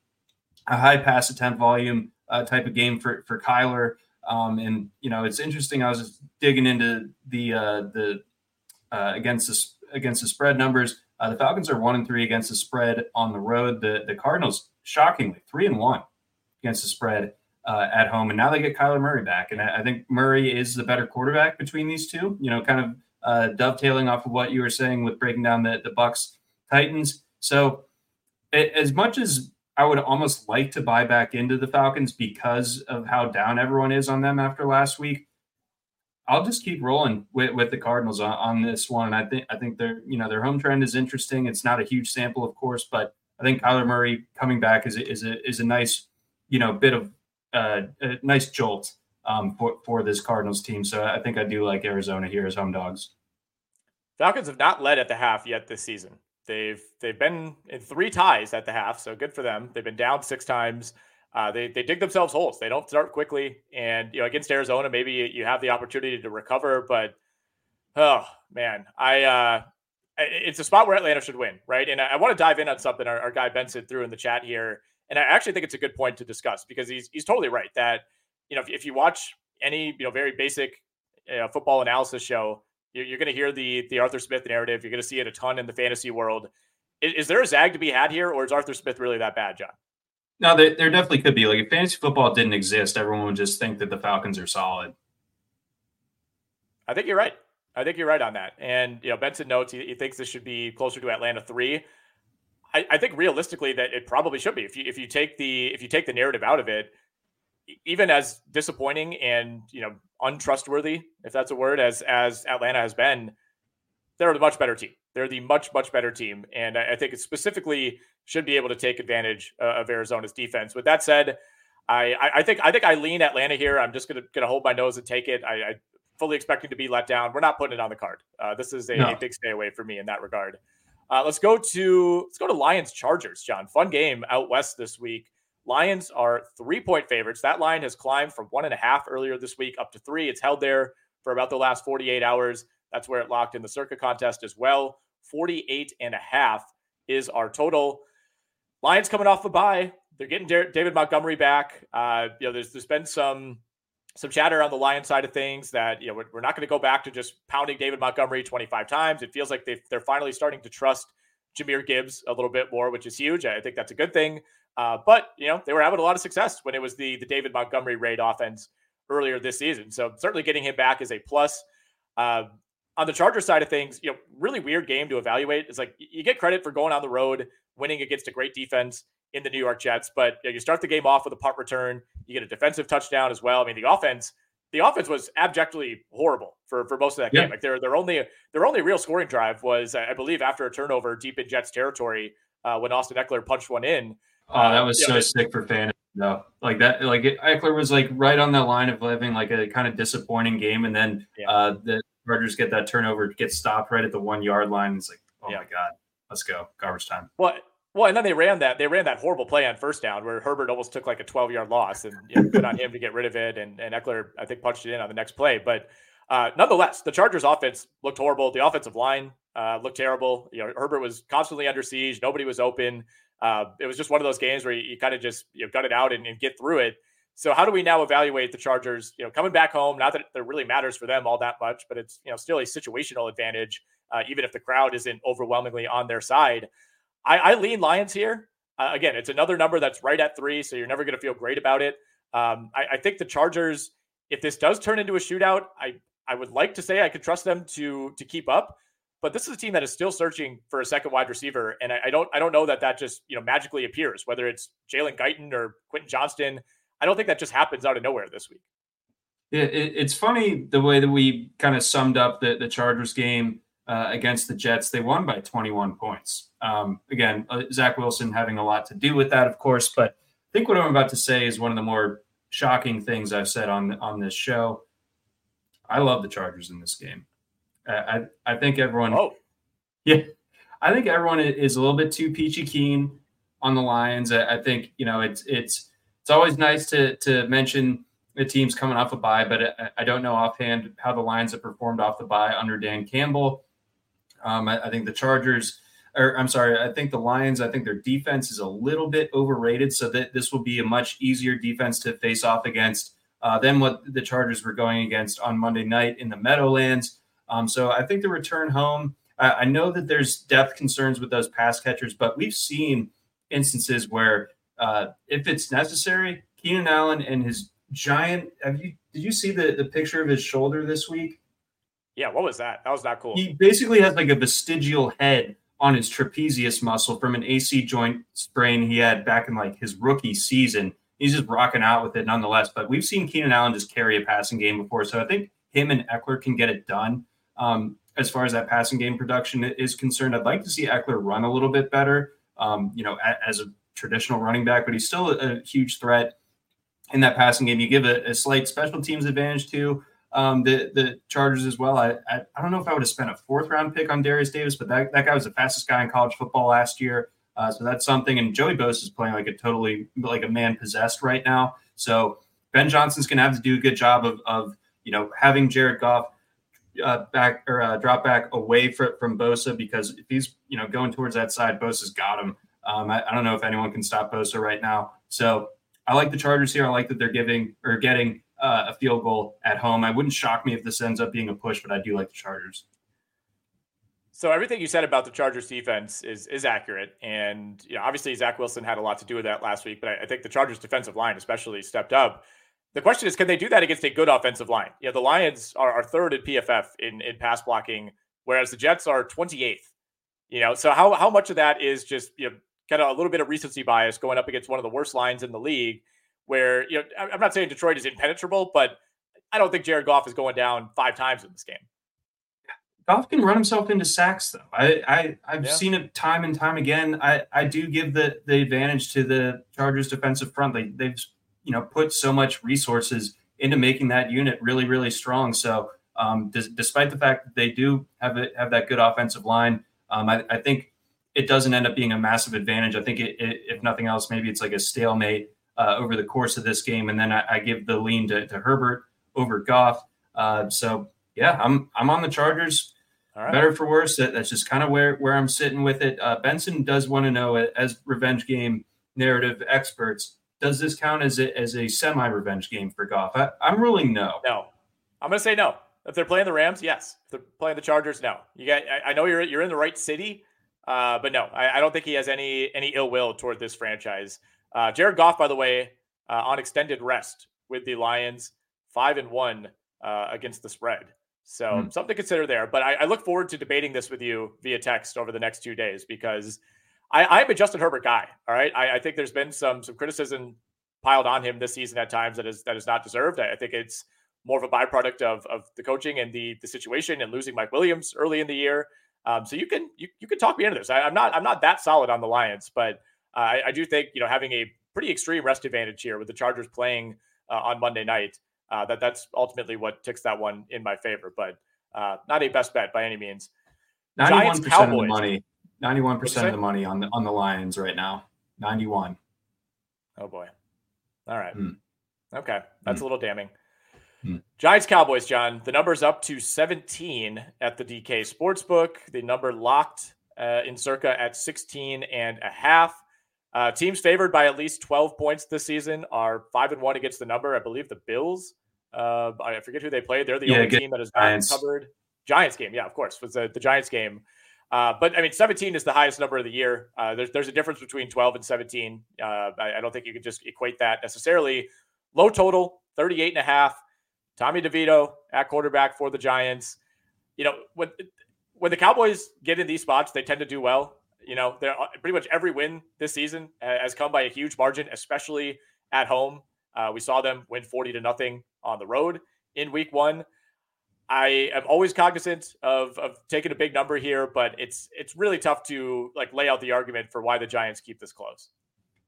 a high pass attempt volume uh, type of game for for Kyler. Um, and you know, it's interesting. I was just digging into the uh, the uh, against the against the spread numbers. Uh, the Falcons are one and three against the spread on the road. The the Cardinals, shockingly, three and one against the spread uh, at home, and now they get Kyler Murray back, and I, I, think Murray is the better quarterback between these two. You know, kind of uh, dovetailing off of what you were saying with breaking down the the Bucks Titans. So, it, as much as I would almost like to buy back into the Falcons because of how down everyone is on them after last week. I'll just keep rolling with, with the Cardinals on, on this one. I think I think their you know their home trend is interesting. It's not a huge sample, of course, but I think Kyler Murray coming back is a, is a is a nice you know bit of uh, a nice jolt um, for for this Cardinals team. So I think I do like Arizona here as home dogs. Falcons have not led at the half yet this season. They've they've been in three ties at the half, so good for them. They've been down six times. Uh, they they dig themselves holes. They don't start quickly, and you know against Arizona, maybe you have the opportunity to recover, but oh man, I uh, it's a spot where Atlanta should win, right? And I, I want to dive in on something our, our guy Benson threw in the chat here, and I actually think it's a good point to discuss because he's he's totally right that you know if, if you watch any you know very basic football analysis show, you're, you're going to hear the the Arthur Smith narrative. You're going to see it a ton in the fantasy world. Is, is, there a zag to be had here, or is Arthur Smith really that bad, John? No, there, there definitely could be. Like if fantasy football didn't exist, everyone would just think that the Falcons are solid. I think you're right. I think you're right on that. And you know, Benson notes he, he thinks this should be closer to Atlanta three. I, I, think realistically that it probably should be. If you if you take the if you take the narrative out of it, even as disappointing and you know untrustworthy, if that's a word, as as Atlanta has been, they're the much better team. They're the much much better team, and I, I think it specifically should be able to take advantage uh, of Arizona's defense. With that said, I, I think I think I lean Atlanta here. I'm just gonna gonna hold my nose and take it. I, I fully expecting to be let down. We're not putting it on the card. Uh, this is a, no. a, big stay away for me in that regard. Uh, let's go to let's go to Lions Chargers. John, fun game out west this week. Lions are three point favorites. That line has climbed from one and a half earlier this week up to three. It's held there for about the last 48 hours. That's where it locked in the Circa contest as well. 48 and a half is our total. Lions coming off a bye. They're getting David Montgomery back. Uh, you know, there's there's been some some chatter on the Lions side of things that you know we're, we're not going to go back to just pounding David Montgomery 25 times. It feels like they they're finally starting to trust Jahmyr Gibbs a little bit more, which is huge. I think that's a good thing. Uh, but you know they were having a lot of success when it was the the David Montgomery raid offense earlier this season. So certainly getting him back is a plus. Uh, on the Charger side of things, you know, really weird game to evaluate. It's like you get credit for going on the road, winning against a great defense in the New York Jets. But you, know, you start the game off with a punt return, you get a defensive touchdown as well. I mean, the offense, the offense was abjectly horrible for, for most of that yeah. game. Like their their only their only real scoring drive was, I believe, after a turnover deep in Jets territory uh, when Austin Ekeler punched one in. Oh, that uh, was so know, sick for fantasy. No, like that, like Ekeler was like right on that line of living like a kind of disappointing game, and then yeah. uh, the Chargers get that turnover, get stopped right at the one yard line. It's like, oh yeah. my god, let's go, garbage time. Well, well, and then they ran that they ran that horrible play on first down where Herbert almost took like a 12 yard loss and you know, put on him to get rid of it. And, and Ekeler, I think, punched it in on the next play. But uh, nonetheless, the Chargers offense looked horrible. The offensive line uh, looked terrible. You know, Herbert was constantly under siege. Nobody was open. Uh, it was just one of those games where you, you kind of just you know, gut it out and, and, get through it. So how do we now evaluate the Chargers? You know, coming back home, not that it really matters for them all that much, but it's you know still a situational advantage, uh, even if the crowd isn't overwhelmingly on their side. I, I lean Lions here. Uh, again, it's another number that's right at three, so you're never going to feel great about it. Um, I, I, think the Chargers, if this does turn into a shootout, I I would like to say I could trust them to to keep up, but this is a team that is still searching for a second wide receiver, and I, I don't I don't know that that just you know magically appears, whether it's Jalen Guyton or Quentin Johnston. I don't think that just happens out of nowhere this week. Yeah, it, it's funny the way that we kind of summed up the the Chargers game uh, against the Jets. They won by 21 points. Um, again, uh, Zach Wilson having a lot to do with that, of course. But I think what I'm about to say is one of the more shocking things I've said on on this show. I love the Chargers in this game. I I think everyone. Oh, yeah, I think everyone is a little bit too peachy keen on the Lions. I, I think you know it's it's it's always nice to to mention the teams coming off a bye, but I, I don't know offhand how the Lions have performed off the bye under Dan Campbell. Um, I, I, think the Chargers, or I'm sorry, I think the Lions, I think their defense is a little bit overrated. So that this will be a much easier defense to face off against uh, than what the Chargers were going against on Monday night in the Meadowlands. Um, so I think the return home, I, I know that there's depth concerns with those pass catchers, but we've seen instances where uh, if it's necessary, Keenan Allen and his giant. Have you did you see the the picture of his shoulder this week? Yeah, what was that? That was not cool. He basically has like a vestigial head on his trapezius muscle from an AC joint sprain he had back in like his rookie season. He's just rocking out with it nonetheless. But we've seen Keenan Allen just carry a passing game before. So I think him and Ekeler can get it done. Um, as far as that passing game production is concerned, I'd like to see Ekeler run a little bit better, um, you know, as a traditional running back, but he's still a, huge threat in that passing game. You give a, a slight special teams advantage to um, the the Chargers as well. I, I, I don't know if I would have spent a fourth round pick on Derius Davis, but that, that guy was the fastest guy in college football last year. Uh, so that's something. And Joey Bosa is playing like a totally like a man possessed right now. So Ben Johnson's going to have to do a good job of of you know having Jared Goff uh, back or uh, drop back away for, from Bosa because if he's you know going towards that side, Bosa's got him. Um, I, I, don't know if anyone can stop Bosa right now. So I like the Chargers here. I like that they're giving or getting uh, a field goal at home. I wouldn't shock me if this ends up being a push, but I do like the Chargers. So everything you said about the Chargers defense is is accurate, and you know obviously Zach Wilson had a lot to do with that last week. But I, I think the Chargers defensive line especially stepped up. The question is, can they do that against a good offensive line? Yeah, the Lions are, are third in PFF in in pass blocking, whereas the Jets are 28th. You know, so how how much of that is just you know kind of a little bit of recency bias going up against one of the worst lines in the league, where you know I'm not saying Detroit is impenetrable, but I don't think Jared Goff is going down five times in this game. Goff can run himself into sacks, though. I, I have yeah. seen it time and time again. I, I do give the the advantage to the Chargers defensive front. They they've you know put so much resources into making that unit really really strong. So um, d- despite the fact that they do have it have that good offensive line, um, I, I, think it doesn't end up being a massive advantage. I think it, it, if nothing else, maybe it's like a stalemate uh, over the course of this game, and then I, I give the lean to, to Herbert over Goff. Uh, so yeah, I'm I'm on the Chargers. Better for worse, that, that's just kind of where where I'm sitting with it. Uh, Benson does want to know, as revenge game narrative experts, does this count as a, as a semi revenge game for Goff? I, am ruling no. No, I'm going to say no. If they're playing the Rams, yes. If they're playing the Chargers, no. You got. I, I know you're you're in the right city, uh, but no, I, I, don't think he has any any ill will toward this franchise. Uh, Jared Goff, by the way, uh, on extended rest with the Lions, five and one uh, against the spread. So hmm. something to consider there. But I, I, look forward to debating this with you via text over the next two days because I, am a Justin Herbert guy. All right. I, I, think there's been some some criticism piled on him this season at times that is that is not deserved. I, I think it's more of a byproduct of of the coaching and the the situation and losing Mike Williams early in the year. Um, so you can you, you can talk me into this. I, am not I'm not that solid on the Lions, but uh, I, I, do think you know having a pretty extreme rest advantage here with the Chargers playing uh, on Monday night uh, that that's ultimately what ticks that one in my favor. But uh, not a best bet by any means. Ninety-one percent of the money. Ninety-one percent of the money on the on the Lions right now. Ninety-one. Oh boy. All right. Mm. Okay, that's mm. a little damning. Mm. Giants Cowboys, John. The number's up to 17 at the DK Sportsbook. The number locked uh, in circa at 16 and a half. Uh, teams favored by at least 12 points this season are five and one against the number. I believe the Bills uh, I forget who they played. They're the yeah, only team that has not covered. Giants game, yeah, of course, was the, the Giants game. Uh, but I mean, 17 is the highest number of the year. Uh, there's there's a difference between 12 and 17. Uh, I, I, don't think you can just equate that necessarily. Low total, 38 and a half. Tommy DeVito at quarterback for the Giants. You know, when when the Cowboys get in these spots, they tend to do well. You know, they're uh, pretty much every win this season has come by a huge margin, especially at home. Uh, we saw them win 40 to nothing on the road in week one. I am always cognizant of, of taking a big number here, but it's it's really tough to like lay out the argument for why the Giants keep this close.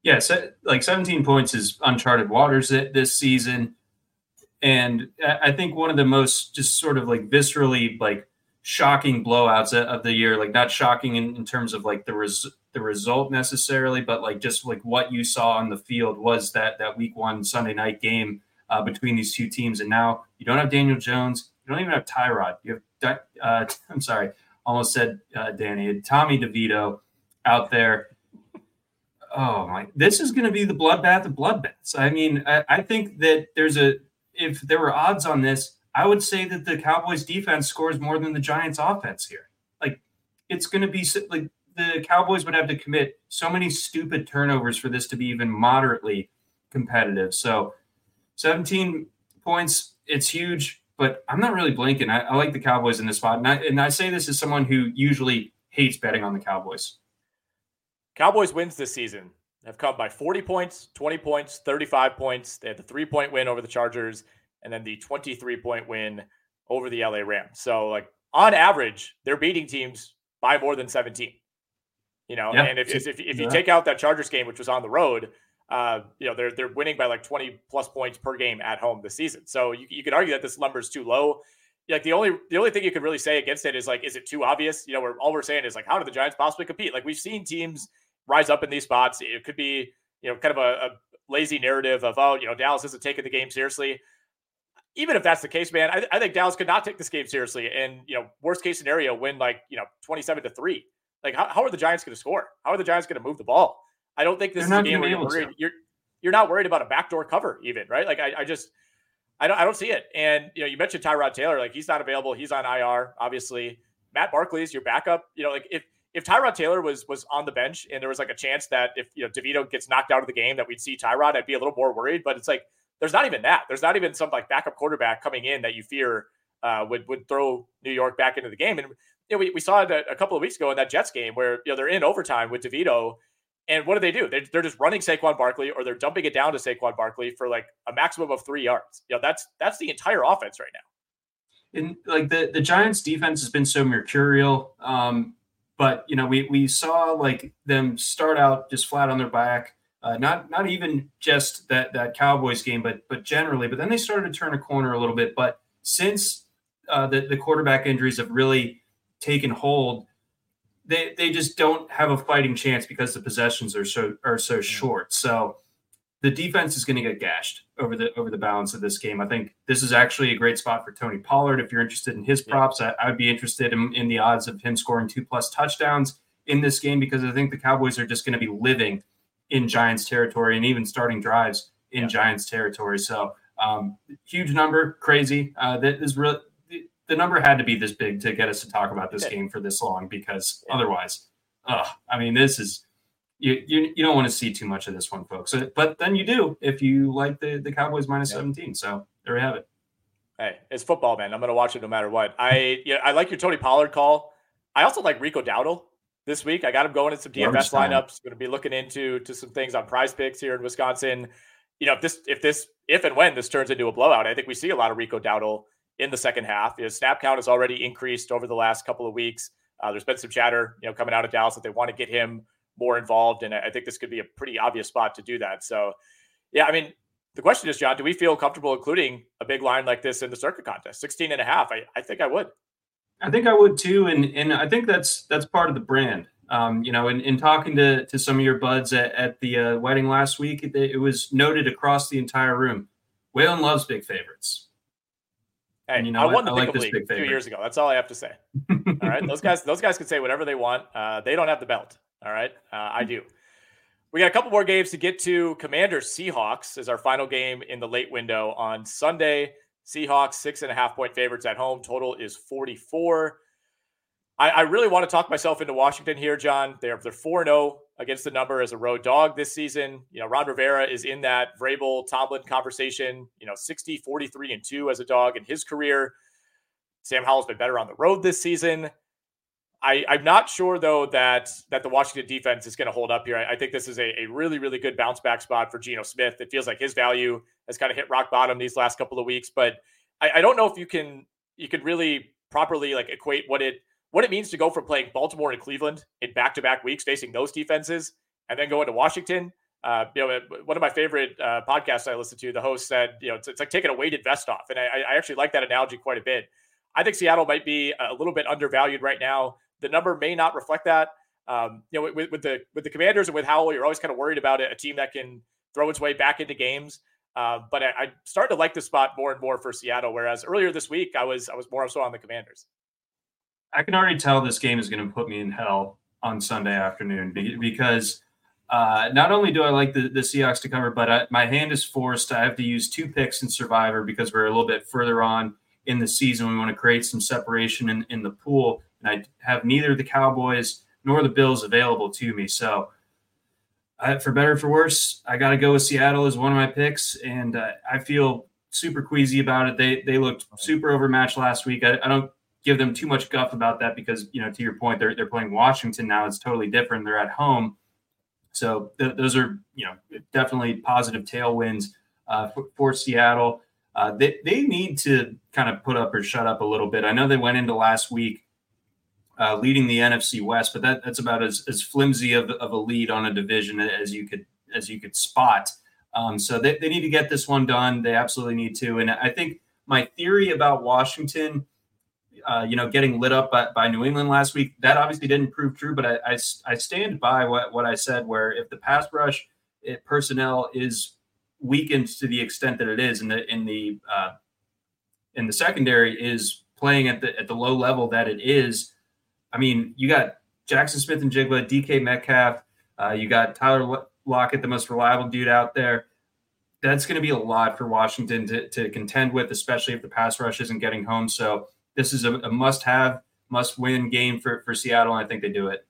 Yeah, so, like 17 points is uncharted waters this season, and I think one of the most just sort of like viscerally like shocking blowouts of the year. Like not shocking in, in terms of like the res- the result necessarily, but like just like what you saw on the field was that that week one Sunday night game uh, between these two teams. And now you don't have Daniel Jones. You don't even have Tyrod. You have, uh, I'm sorry, almost said uh, Danny, Tommy DeVito out there. Oh my, this is going to be the bloodbath of bloodbaths. I mean, I, I think that there's a, if there were odds on this, I would say that the Cowboys defense scores more than the Giants offense here. Like it's going to be like the Cowboys would have to commit so many stupid turnovers for this to be even moderately competitive. So 17 points, it's huge, but I'm not really blinking. I, I like the Cowboys in this spot. And I, and I say this as someone who usually hates betting on the Cowboys. Cowboys wins this season have come by 40 points, 20 points, 35 points. They had the three point win over the Chargers and then the 23 point win over the LA Rams. So, like, on average, they're beating teams by more than 17. You know, and if, if, if, you take out that Chargers game, which was on the road, uh, you know, they're they're winning by like 20 plus points per game at home this season. So you, you could argue that this number is too low. Like the only the only thing you could really say against it is like, is it too obvious? You know, we're all we're saying is like, how do the Giants possibly compete? Like we've seen teams rise up in these spots. It could be you know kind of a, a lazy narrative of oh you know Dallas isn't taking the game seriously. Even if that's the case, man, I, I think Dallas could not take this game seriously. And you know, worst case scenario, win like you know twenty seven to three. Like how, how are the Giants going to score? How are the Giants going to move the ball? I don't think this They're is a game where you're worried. You're you're not worried about a backdoor cover, even right? Like I, I just I don't I don't see it. And you know, you mentioned Tyrod Taylor, like he's not available. He's on IR, obviously. Matt Barkley is your backup. You know, like if if Tyrod Taylor was was on the bench and there was like a chance that if you know DeVito gets knocked out of the game that we'd see Tyrod, I'd be a little more worried. But it's like there's not even that. There's not even some like backup quarterback coming in that you fear uh, would would throw New York back into the game. And you know, we, we saw it a, couple of weeks ago in that Jets game where you know they're in overtime with DeVito and what do they do? They're, they're just running Saquon Barkley or they're dumping it down to Saquon Barkley for like a maximum of three yards. You know, that's that's the entire offense right now. And like the, the Giants defense has been so mercurial. Um, but you know, we we saw like them start out just flat on their back. Uh, not not even just that that Cowboys game, but but generally. But then they started to turn a corner a little bit. But since uh, the the quarterback injuries have really taken hold, they they just don't have a fighting chance because the possessions are so are so short. So the defense is going to get gashed over the over the balance of this game. I think this is actually a great spot for Tony Pollard. If you're interested in his props, yeah. I, I, would be interested in, in the odds of him scoring two plus touchdowns in this game because I think the Cowboys are just going to be living in Giants territory and even starting drives in yeah. Giants territory. So um, huge number, crazy. Uh, that is real the number had to be this big to get us to talk about this game for this long because otherwise, uh, I mean, this is you, you you don't want to see too much of this one, folks. Uh, but then you do if you like the the Cowboys minus yeah. 17. So there we have it. Hey, it's football, man. I'm going to watch it no matter what. I yeah, I like your Tony Pollard call. I also like Rico Dowdle this week. I got him going in some DFS lineups. Going to be looking into to some things on Prize Picks here in Wisconsin. You know, if this if this if and when this turns into a blowout, I think we see a lot of Rico Dowdle in the second half. His snap count has already increased over the last couple of weeks. Uh, there's been some chatter, you know, coming out of Dallas that they want to get him more involved, and I think this could be a pretty obvious spot to do that. So, yeah, I mean, the question is, John, do we feel comfortable including a big line like this in the Circa contest? 16 and a half. I, I think I would. I think I would too. And and I think that's that's part of the brand. Um, you know, in, in talking to, to some of your buds at, at the uh, wedding last week, it, it was noted across the entire room. Whalen loves big favorites. Hey, you know I won the I like league two years ago. That's all I have to say. all right, those guys, those guys can say whatever they want. Uh, they don't have the belt. All right, uh, I do. We got a couple more games to get to. Commanders Seahawks is our final game in the late window on Sunday. Seahawks six and a half point favorites at home. Total is forty four. I, I really want to talk myself into Washington here, John. They're they're four zero oh against the number as a road dog this season. You know, Ron Rivera is in that Vrabel Tomlin conversation, you know, 60, 43 and 2 as a dog in his career. Sam Howell's been better on the road this season. I, I'm not sure though that that the Washington defense is going to hold up here. I, I think this is a, a, really, really good bounce back spot for Geno Smith. It feels like his value has kind of hit rock bottom these last couple of weeks, but I, I don't know if you can you can really properly like equate what it what it means to go from playing Baltimore and Cleveland in back-to-back weeks facing those defenses and then going to Washington. Uh, you know, one of my favorite uh, podcasts I listened to, the host said, you know, it's, it's like taking a weighted vest off, and I, I, actually like that analogy quite a bit. I think Seattle might be a little bit undervalued right now. The number may not reflect that. Um, you know, with, with, the with the Commanders and with Howell, you're always kind of worried about a team that can throw its way back into games. Uh, but I, started to like the spot more and more for Seattle. Whereas earlier this week, I was I was more so on the Commanders. I can already tell this game is going to put me in hell on Sunday afternoon because uh, not only do I like the, the Seahawks to cover, but I, my hand is forced. I have to use two picks in Survivor because we're a little bit further on in the season. We want to create some separation in, in the pool, and I have neither the Cowboys nor the Bills available to me. So, uh, for better for worse, I got to go with Seattle as one of my picks, and uh, I feel super queasy about it. They they looked super overmatched last week. I, I don't give them too much guff about that because you know to your point they're they're playing Washington now. It's totally different. They're at home, so th- those are you know definitely positive tailwinds uh, for, for, Seattle. Uh, they they need to kind of put up or shut up a little bit. I know they went into last week uh, leading the NFC West, but that that's about as, as flimsy of, of a lead on a division as you could as you could spot. Um, so they, they need to get this one done. They absolutely need to. And I think my theory about Washington, uh, you know, getting lit up by, by, New England last week, that obviously didn't prove true. But I, I, I stand by what, what I said, where if the pass rush it, personnel is weakened to the extent that it is in the in the uh, in the secondary is playing at the at the low level that it is. I mean, you got Jaxon Smith-Njigba, DK Metcalf, uh, you got Tyler Lockett, the most reliable dude out there. That's going to be a lot for Washington to, to contend with, especially if the pass rush isn't getting home. So this is a, a must-have, must-win game for for Seattle, and I think they do it.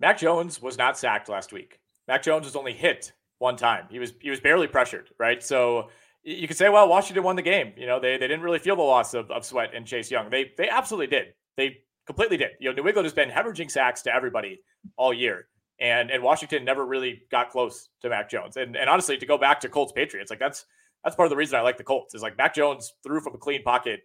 Mac Jones was not sacked last week. Mac Jones was only hit one time. He was he was barely pressured, right? So you could say, well, Washington won the game. You know, they, they didn't really feel the loss of, of Sweat and Chase Young. They they absolutely did. They completely did. You know, New England has been hemorrhaging sacks to everybody all year. And and Washington never really got close to Mac Jones. And and honestly, to go back to Colts Patriots, like that's that's part of the reason I like the Colts is like Mac Jones threw from a clean pocket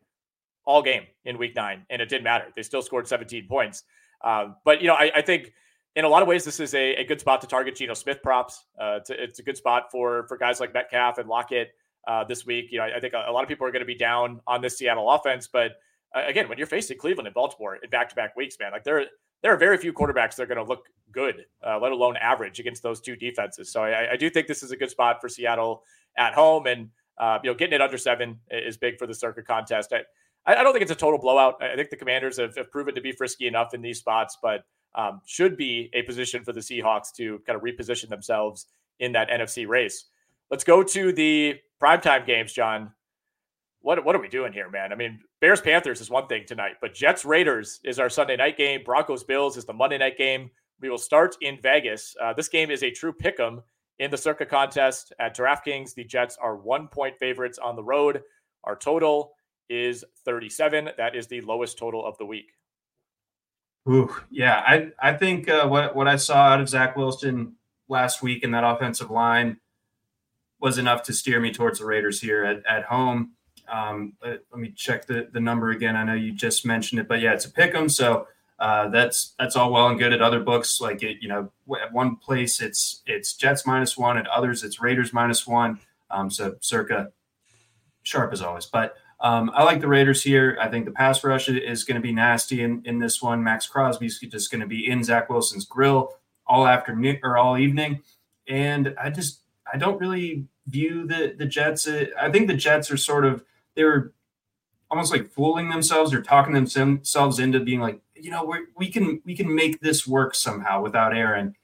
all game in week nine, and it didn't matter. They still scored 17 points. Um, but you know, I, I think in a lot of ways, this is a, a good spot to target Geno Smith props. Uh, it's, a, it's, a, good spot for for guys like Metcalf and Lockett uh, this week. You know, I, I think a, a, lot of people are going to be down on this Seattle offense, but uh, again, when you're facing Cleveland and Baltimore in back-to-back weeks, man, like there there are very few quarterbacks that are going to look good, uh, let alone average against those two defenses. So I, I, do think this is a good spot for Seattle at home, and uh, you know, getting it under seven is big for the Circa contest. I, I don't think it's a total blowout. I think the Commanders have, have proven to be frisky enough in these spots, but um, should be a position for the Seahawks to kind of reposition themselves in that NFC race. Let's go to the primetime games, John. What, what are we doing here, man? I mean, Bears Panthers is one thing tonight, but Jets Raiders is our Sunday night game. Broncos Bills is the Monday night game. We will start in Vegas. Uh, this game is a true pick 'em in the Circa contest at DraftKings. The Jets are one point favorites on the road. Our total is 37. That is the lowest total of the week. Ooh, yeah, I I think uh, what what I saw out of Zach Wilson last week in that offensive line was enough to steer me towards the Raiders here at, at home. Um, let, let, me check the, the number again. I know you just mentioned it, but yeah, it's a pick 'em. So uh, that's that's all well and good at other books. Like it, you know, at one place it's it's Jets minus one, at others it's Raiders minus one. Um, so circa sharp as always. But um, I like the Raiders here. I think the pass rush is going to be nasty in, in this one. Maxx Crosby's just going to be in Zach Wilson's grill all afternoon or all evening, and I just I don't really view the the Jets. Uh, I think the Jets are sort of they were almost like fooling themselves or talking themselves into being like you know we we can we can make this work somehow without Aaron.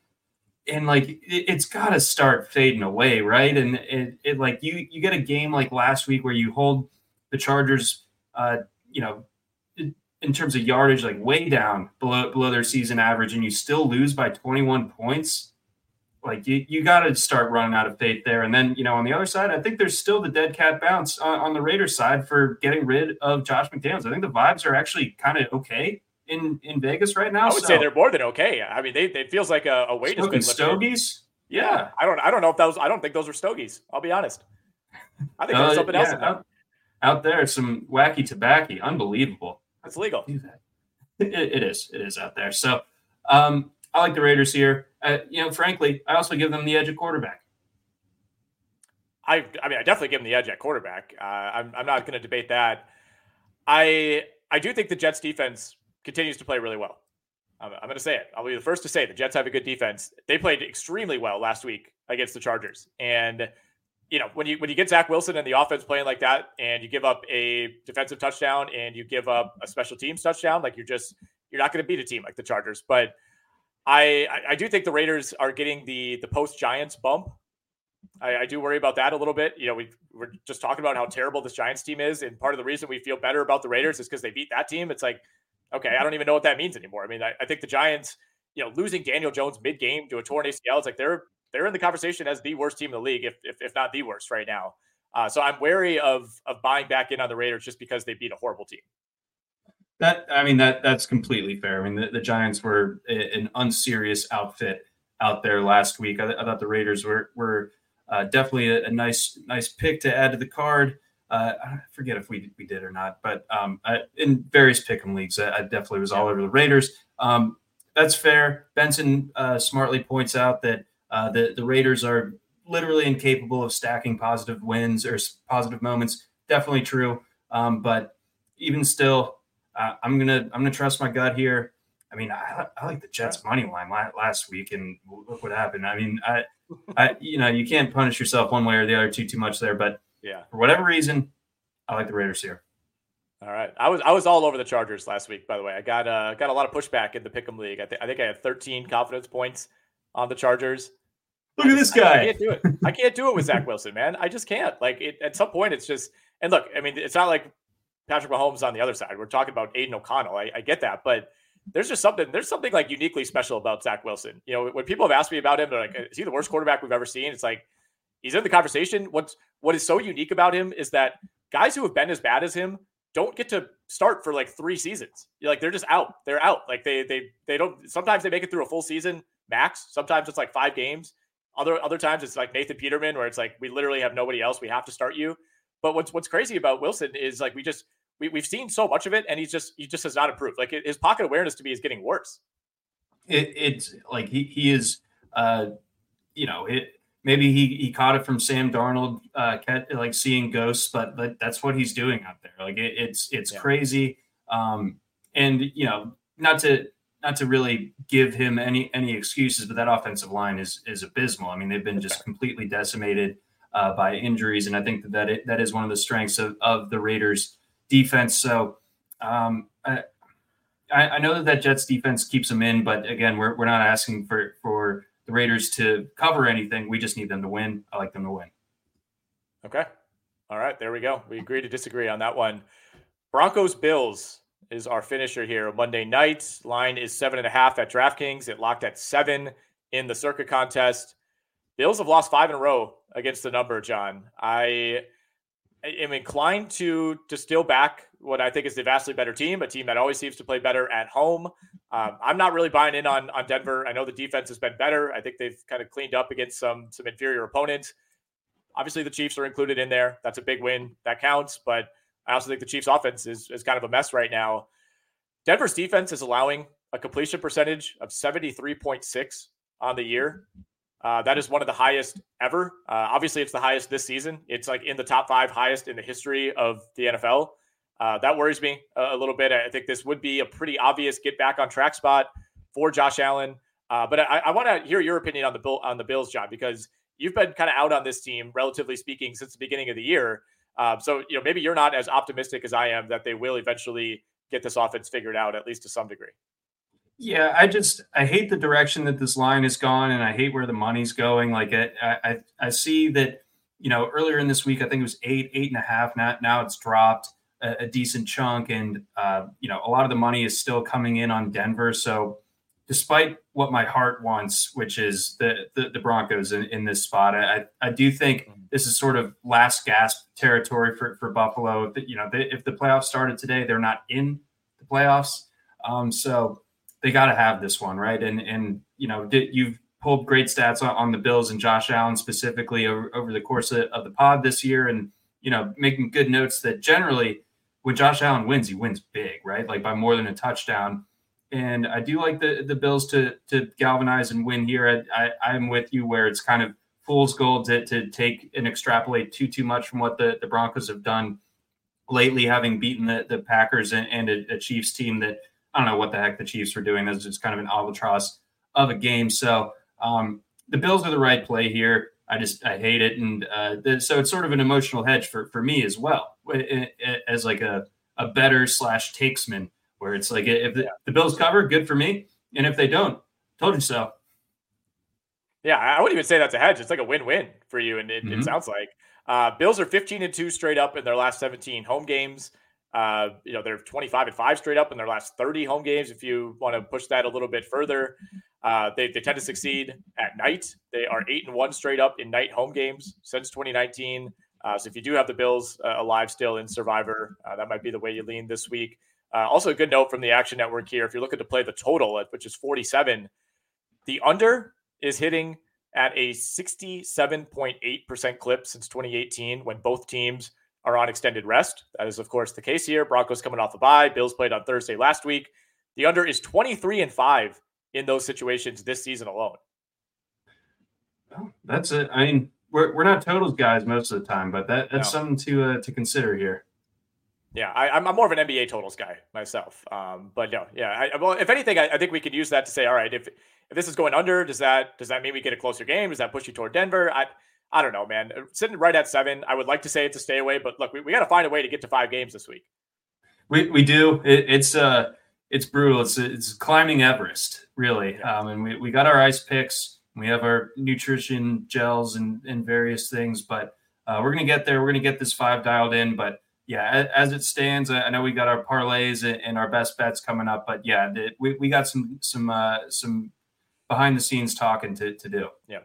And like it, has got to start fading away, right? And it, it like you you get a game like last week where you hold the Chargers, uh, you know, in terms of yardage, like way down below below their season average, and you still lose by 21 points. Like you, you got to start running out of faith there. And then, you know, on the other side, I think there's still the dead cat bounce on, on the Raiders side for getting rid of Josh McDaniels. I think the vibes are actually kind of okay in in Vegas right now. I would so. say they're more than okay. I mean, they it feels like a, a weight has been lifted. Stogies. Yeah. I don't I don't know if those I don't think those are stogies. I'll be honest. I think uh, there's something yeah, else in there out there some wacky tobacco. Unbelievable. It's legal. It, it is. It is out there. So um, I like the Raiders here. Uh, you know, frankly, I also give them the edge at quarterback. I, I mean, I definitely give them the edge at quarterback. Uh, I'm, I'm not going to debate that. I, I do think the Jets defense continues to play really well. I'm, going to say it. I'll be the first to say the Jets have a good defense. They played extremely well last week against the Chargers, and you know, when you when you get Zach Wilson and the offense playing like that, and you give up a defensive touchdown and you give up a special teams touchdown, like you're just you're not going to beat a team like the Chargers. But I I do think the Raiders are getting the the post Giants bump. I, I, do worry about that a little bit. You know, we we're just talking about how terrible this Giants team is, and part of the reason we feel better about the Raiders is because they beat that team. It's like, okay, I don't even know what that means anymore. I mean, I, I think the Giants, you know, losing Daniel Jones mid game to a torn ACL, it's like they're they're in the conversation as the worst team in the league, if if, if not the worst right now. Uh, so I'm wary of of buying back in on the Raiders just because they beat a horrible team. That I mean that that's completely fair. I mean the, the Giants were a, an unserious outfit out there last week. I, I thought the Raiders were were uh, definitely a, a, nice nice pick to add to the card. Uh, I forget if we we did or not, but um, I, in various pick'em leagues, I, I, definitely was all over the Raiders. Um, that's fair. Benson uh, smartly points out that Uh, the the Raiders are literally incapable of stacking positive wins or positive moments. Definitely true. Um, but even still, uh, I'm gonna I'm gonna trust my gut here. I mean, I, I like the Jets money line last week, and look what happened. I mean, I, I, you know, you can't punish yourself one way or the other too too much there. But yeah, for whatever reason, I like the Raiders here. All right, I was I was all over the Chargers last week. By the way, I got uh got a lot of pushback in the Pick'em league. I, th- I think I had 13 confidence points on the Chargers. Look at this guy. I can't do it. I can't do it with Zach Wilson, man. I just can't. Like it, at some point, it's just and look. I mean, it's not like Patrick Mahomes on the other side. We're talking about Aidan O'Connell. I, I get that, but there's just something. There's something like uniquely special about Zach Wilson. You know, when people have asked me about him, they're like, "Is he the worst quarterback we've ever seen?" It's like he's in the conversation. What's what is so unique about him is that guys who have been as bad as him don't get to start for like three seasons. You're like they're just out. They're out. Like they they they don't. Sometimes they make it through a full season max. Sometimes it's like five games. Other other times it's like Nathan Peterman, where it's like we literally have nobody else. We have to start you. But what's what's crazy about Wilson is like we just we, we've seen so much of it, and he's just he just has not improved. Like his pocket awareness to me is getting worse. It, it's like he he is, uh, you know, it maybe he he caught it from Sam Darnold, uh, like seeing ghosts, but but that's what he's doing out there. Like it, it's it's yeah. crazy. Um, and you know, not to not to really give him any any excuses, but that offensive line is is abysmal. I mean, they've been just completely decimated uh, by injuries, and I think that that, it, that is one of the strengths of, of the Raiders' defense. So um, I, I know that that Jets defense keeps them in, but again, we're we're not asking for for the Raiders to cover anything. We just need them to win. I like them to win. Okay. All right, there we go. We agree to disagree on that one. Broncos Bills is our finisher here. Monday night line is seven and a half at DraftKings. It locked at seven in the Circa contest. Bills have lost five in a row against the number, John. I am inclined to to still back what I think is the vastly better team, a team that always seems to play better at home. Um, I'm not really buying in on on Denver. I know the defense has been better. I think they've kind of cleaned up against some some inferior opponents. Obviously, the Chiefs are included in there. That's a big win. That counts. But I also think the Chiefs' offense is, is kind of a mess right now. Denver's defense is allowing a completion percentage of 73.6 on the year. Uh, that is one of the highest ever. Uh, obviously, it's the highest this season. It's like in the top five highest in the history of the NFL. Uh, that worries me a, a, little bit. I think this would be a pretty obvious get back on track spot for Josh Allen. Uh, but I, I want to hear your opinion on the bill on the Bills, John, because you've been kind of out on this team, relatively speaking, since the beginning of the year. Um, so, you know, maybe you're not as optimistic as I am that they will eventually get this offense figured out, at least to some degree. Yeah, I just I hate the direction that this line has gone, and I hate where the money's going. Like I I, I see that you know earlier in this week I think it was eight eight and a half. Now now it's dropped a, a decent chunk, and uh, you know a lot of the money is still coming in on Denver. So despite what my heart wants, which is the the, the Broncos in, in, this spot, I I do think mm-hmm. this is sort of last gasp territory for for Buffalo. You know they, if the playoffs started today, they're not in the playoffs, um, so they got to have this one right. And and you know you've pulled great stats on, on, the Bills and Josh Allen specifically over, over the course of, of the pod this year, and you know making good notes that generally when Josh Allen wins, he wins big, right? Like by more than a touchdown and I do like the the Bills to to galvanize and win here. I, I am with you where it's kind of fool's gold to, to take and extrapolate too too much from what the, the Broncos have done lately, having beaten the, the Packers and, and a, a, Chiefs team that I don't know what the heck the Chiefs were doing. That's just kind of an albatross of a game. So um, the Bills are the right play here. I just I hate it, and uh, the, so it's sort of an emotional hedge for for me as well, as like a a bettor slash takesman where it's like if the, the Bills cover, good for me, and if they don't, told you so. Yeah, I wouldn't even say that's a hedge. It's like a win-win for you, and it, mm-hmm. it sounds like uh, Bills are 15 and two straight up in their last 17 home games. Uh, you know, they're 25 and five straight up in their last 30 home games. If you want to push that a little bit further, uh, they, they tend to succeed at night. They are eight and one straight up in night home games since 2019. Uh, so if you do have the Bills uh, alive still in Survivor, uh, that might be the way you lean this week. Uh, also, a good note from the Action Network here. If you're looking to play the total, which is 47, the under is hitting at a 67.8% clip since 2018 when both teams are on extended rest. That is, of course, the case here. Broncos coming off a bye. Bills played on Thursday last week. The under is 23 and 5 in those situations this season alone. Oh, that's it. I mean, we're, we're not totals guys most of the time, but that that's no. something to uh, to consider here. Yeah, I, am more of an NBA totals guy myself. Um, but no, yeah. I, well, if anything, I, I, think we could use that to say, all right, if if this is going under, does that does that mean we get a closer game? Does that push you toward Denver? I I don't know, man. Sitting right at seven, I would like to say it's a stay away, but look, we, we got to find a way to get to five games this week. We we do. It, it's uh it's brutal. It's it's climbing Everest, really. Um, and we, we got our ice picks. We have our nutrition gels and and various things, but uh, we're gonna get there. We're gonna get this five dialed in, but yeah, as it stands, I know we got our parlays and our best bets coming up, but yeah, we, we got some some uh, some behind the scenes talking to, to do. Yeah.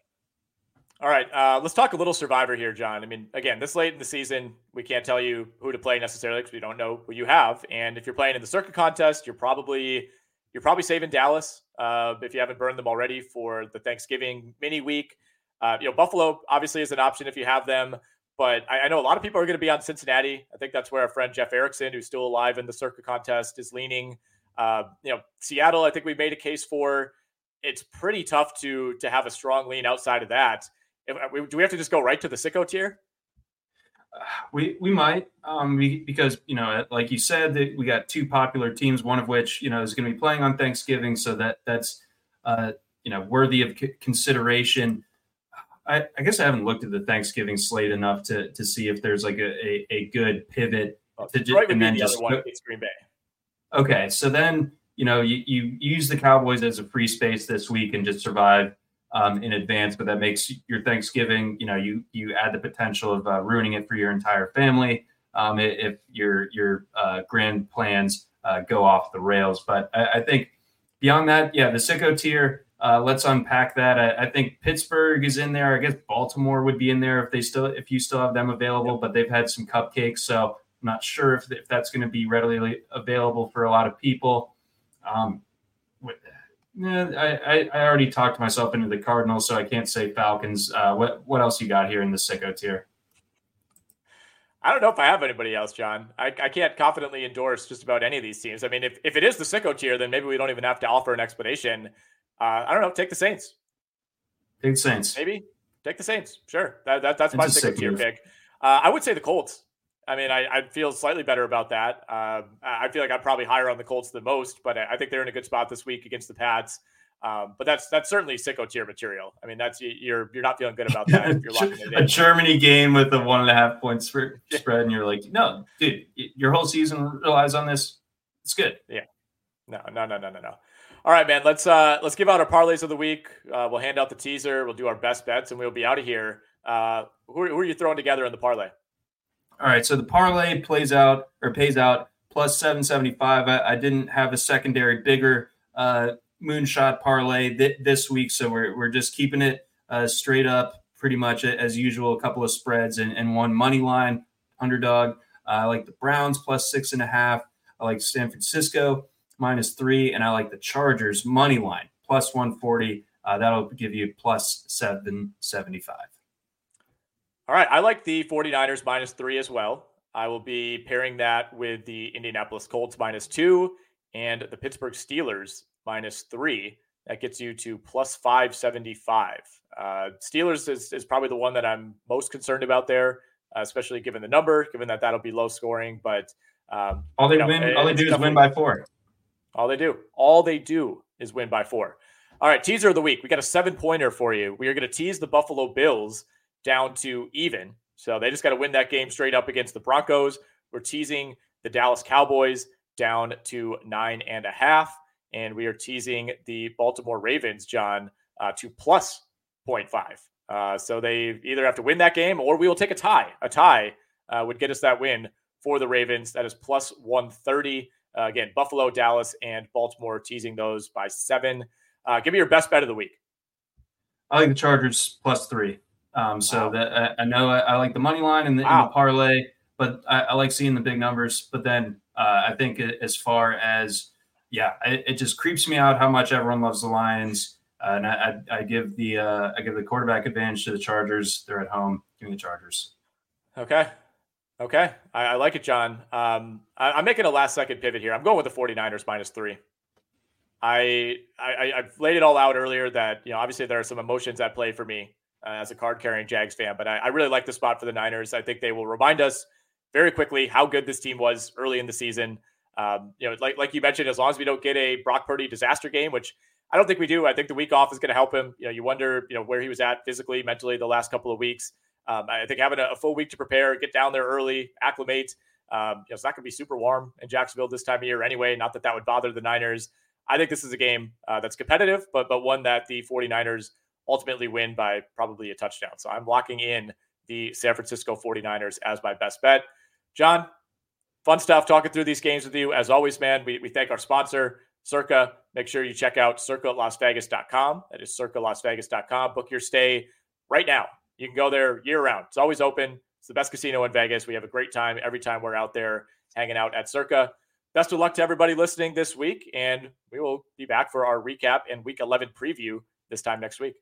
All right, uh, let's talk a little Survivor here, John. I mean, again, this late in the season, we can't tell you who to play necessarily because we don't know who you have. And if you're playing in the Circa contest, you're probably you're probably saving Dallas uh, if you haven't burned them already for the Thanksgiving mini week. Uh, you know, Buffalo obviously is an option if you have them. But I, I know a lot of people are going to be on Cincinnati. I think that's where our friend Jeff Erickson, who's still alive in the Circa contest, is leaning. Uh, you know, Seattle, I think we made a case for. It's pretty tough to to have a strong lean outside of that. If, uh, do we have to just go right to the sicko tier? we we might um, we, because you know like you said that we got two popular teams one of which you know is going to be playing on thanksgiving so that that's uh, you know worthy of c- consideration I, I, guess I haven't looked at the Thanksgiving slate enough to to see if there's like a, a, a good pivot to just, and then the just one against Green Bay. Okay, so then you know you, you use the Cowboys as a free space this week and just survive um, in advance, but that makes your Thanksgiving you know you you add the potential of uh, ruining it for your entire family um, if your your uh, grand plans uh, go off the rails. But I, I think beyond that, yeah, the sicko tier uh, let's unpack that. I, I, think Pittsburgh is in there. I guess Baltimore would be in there if they still if you still have them available, but they've had some cupcakes, so I'm not sure if, if that's going to be readily available for a lot of people. Um, yeah, I, I already talked myself into the Cardinals, so I can't say Falcons. Uh, what what else you got here in the sicko tier? I don't know if I have anybody else, John. I, I can't confidently endorse just about any of these teams. I mean, if, if it is the sicko tier, then maybe we don't even have to offer an explanation. Uh, I don't know. Take the Saints. Take the Saints. Maybe take the Saints. Sure. That, that that's it's my signature tier pick. Uh, I would say the Colts. I mean, I, I feel slightly better about that. Um, I feel like I'm probably higher on the Colts than most, but I, I think they're in a good spot this week against the Pats. Um, but that's that's certainly sicko tier material. I mean, that's you're you're not feeling good about that if you're locking it in. A Germany game with a one and a half point spread, and you're like, no, dude, your whole season relies on this. It's good. Yeah. No, no, no, no, no, no. All right, man. Let's uh let's give out our parlays of the week. Uh, we'll hand out the teaser. We'll do our best bets, and we'll be out of here. Uh, who, who are you throwing together in the parlay? All right, so the parlay plays out or pays out plus seven seventy five. I, I, didn't have a secondary bigger uh, moonshot parlay th- this week, so we're we're just keeping it uh, straight up, pretty much as usual. A couple of spreads and, and one money line underdog. I like the Browns plus six and a half. I like San Francisco minus three, and I like the Chargers money line plus 140. Uh, that'll give you plus 775. All right. I like the 49ers minus three as well. I will be pairing that with the Indianapolis Colts minus two and the Pittsburgh Steelers minus three. That gets you to plus 575. Uh, Steelers is, is probably the one that I'm most concerned about there, uh, especially given the number, given that that'll be low scoring. But um, all they you know, win, all they do is win by four. All they do, all they do is win by four. All right, teaser of the week. We got a seven pointer for you. We are going to tease the Buffalo Bills down to even. So they just got to win that game straight up against the Broncos. We're teasing the Dallas Cowboys down to nine and a half. And we are teasing the Baltimore Ravens, John, uh, to plus 0.5. Uh, so they either have to win that game or we will take a tie. A tie uh, would get us that win for the Ravens. That is plus 130. Uh, again, Buffalo, Dallas, and Baltimore teasing those by seven. Uh, give me your best bet of the week. I like the Chargers plus three. Um, so wow. that I, I know I, I, like the money line and the, wow. the parlay, but I, I, like seeing the big numbers. But then uh, I think as far as yeah, it, it, just creeps me out how much everyone loves the Lions. Uh, and I, I, give the uh, I give the quarterback advantage to the Chargers. They're at home. Give me the Chargers. Okay, Okay, I, I like it, John. Um, I, am making a last second pivot here. I'm going with the 49ers minus three. I, I I've laid it all out earlier that you know obviously there are some emotions at play for me uh, as a card carrying Jags fan, but I, I really like the spot for the Niners. I think they will remind us very quickly how good this team was early in the season. Um, you know, like like you mentioned, as long as we don't get a Brock Purdy disaster game, which I don't think we do. I think the week off is going to help him. You know, you wonder, you know, where he was at physically, mentally the last couple of weeks. Um, I think having a, a, full week to prepare, get down there early, acclimate. Um, you know, it's not going to be super warm in Jacksonville this time of year anyway. Not that that would bother the Niners. I think this is a game uh, that's competitive, but but one that the 49ers ultimately win by probably a touchdown. So I'm locking in the San Francisco 49ers as my best bet. John, fun stuff talking through these games with you. As always, man, we, we thank our sponsor, Circa. Make sure you check out circalasvegas.com. That is circalasvegas.com. Book your stay right now. You can go there year round. It's always open. It's the best casino in Vegas. We have a great time every time we're out there hanging out at Circa. Best of luck to everybody listening this week, and we will be back for our recap and week 11 preview this time next week.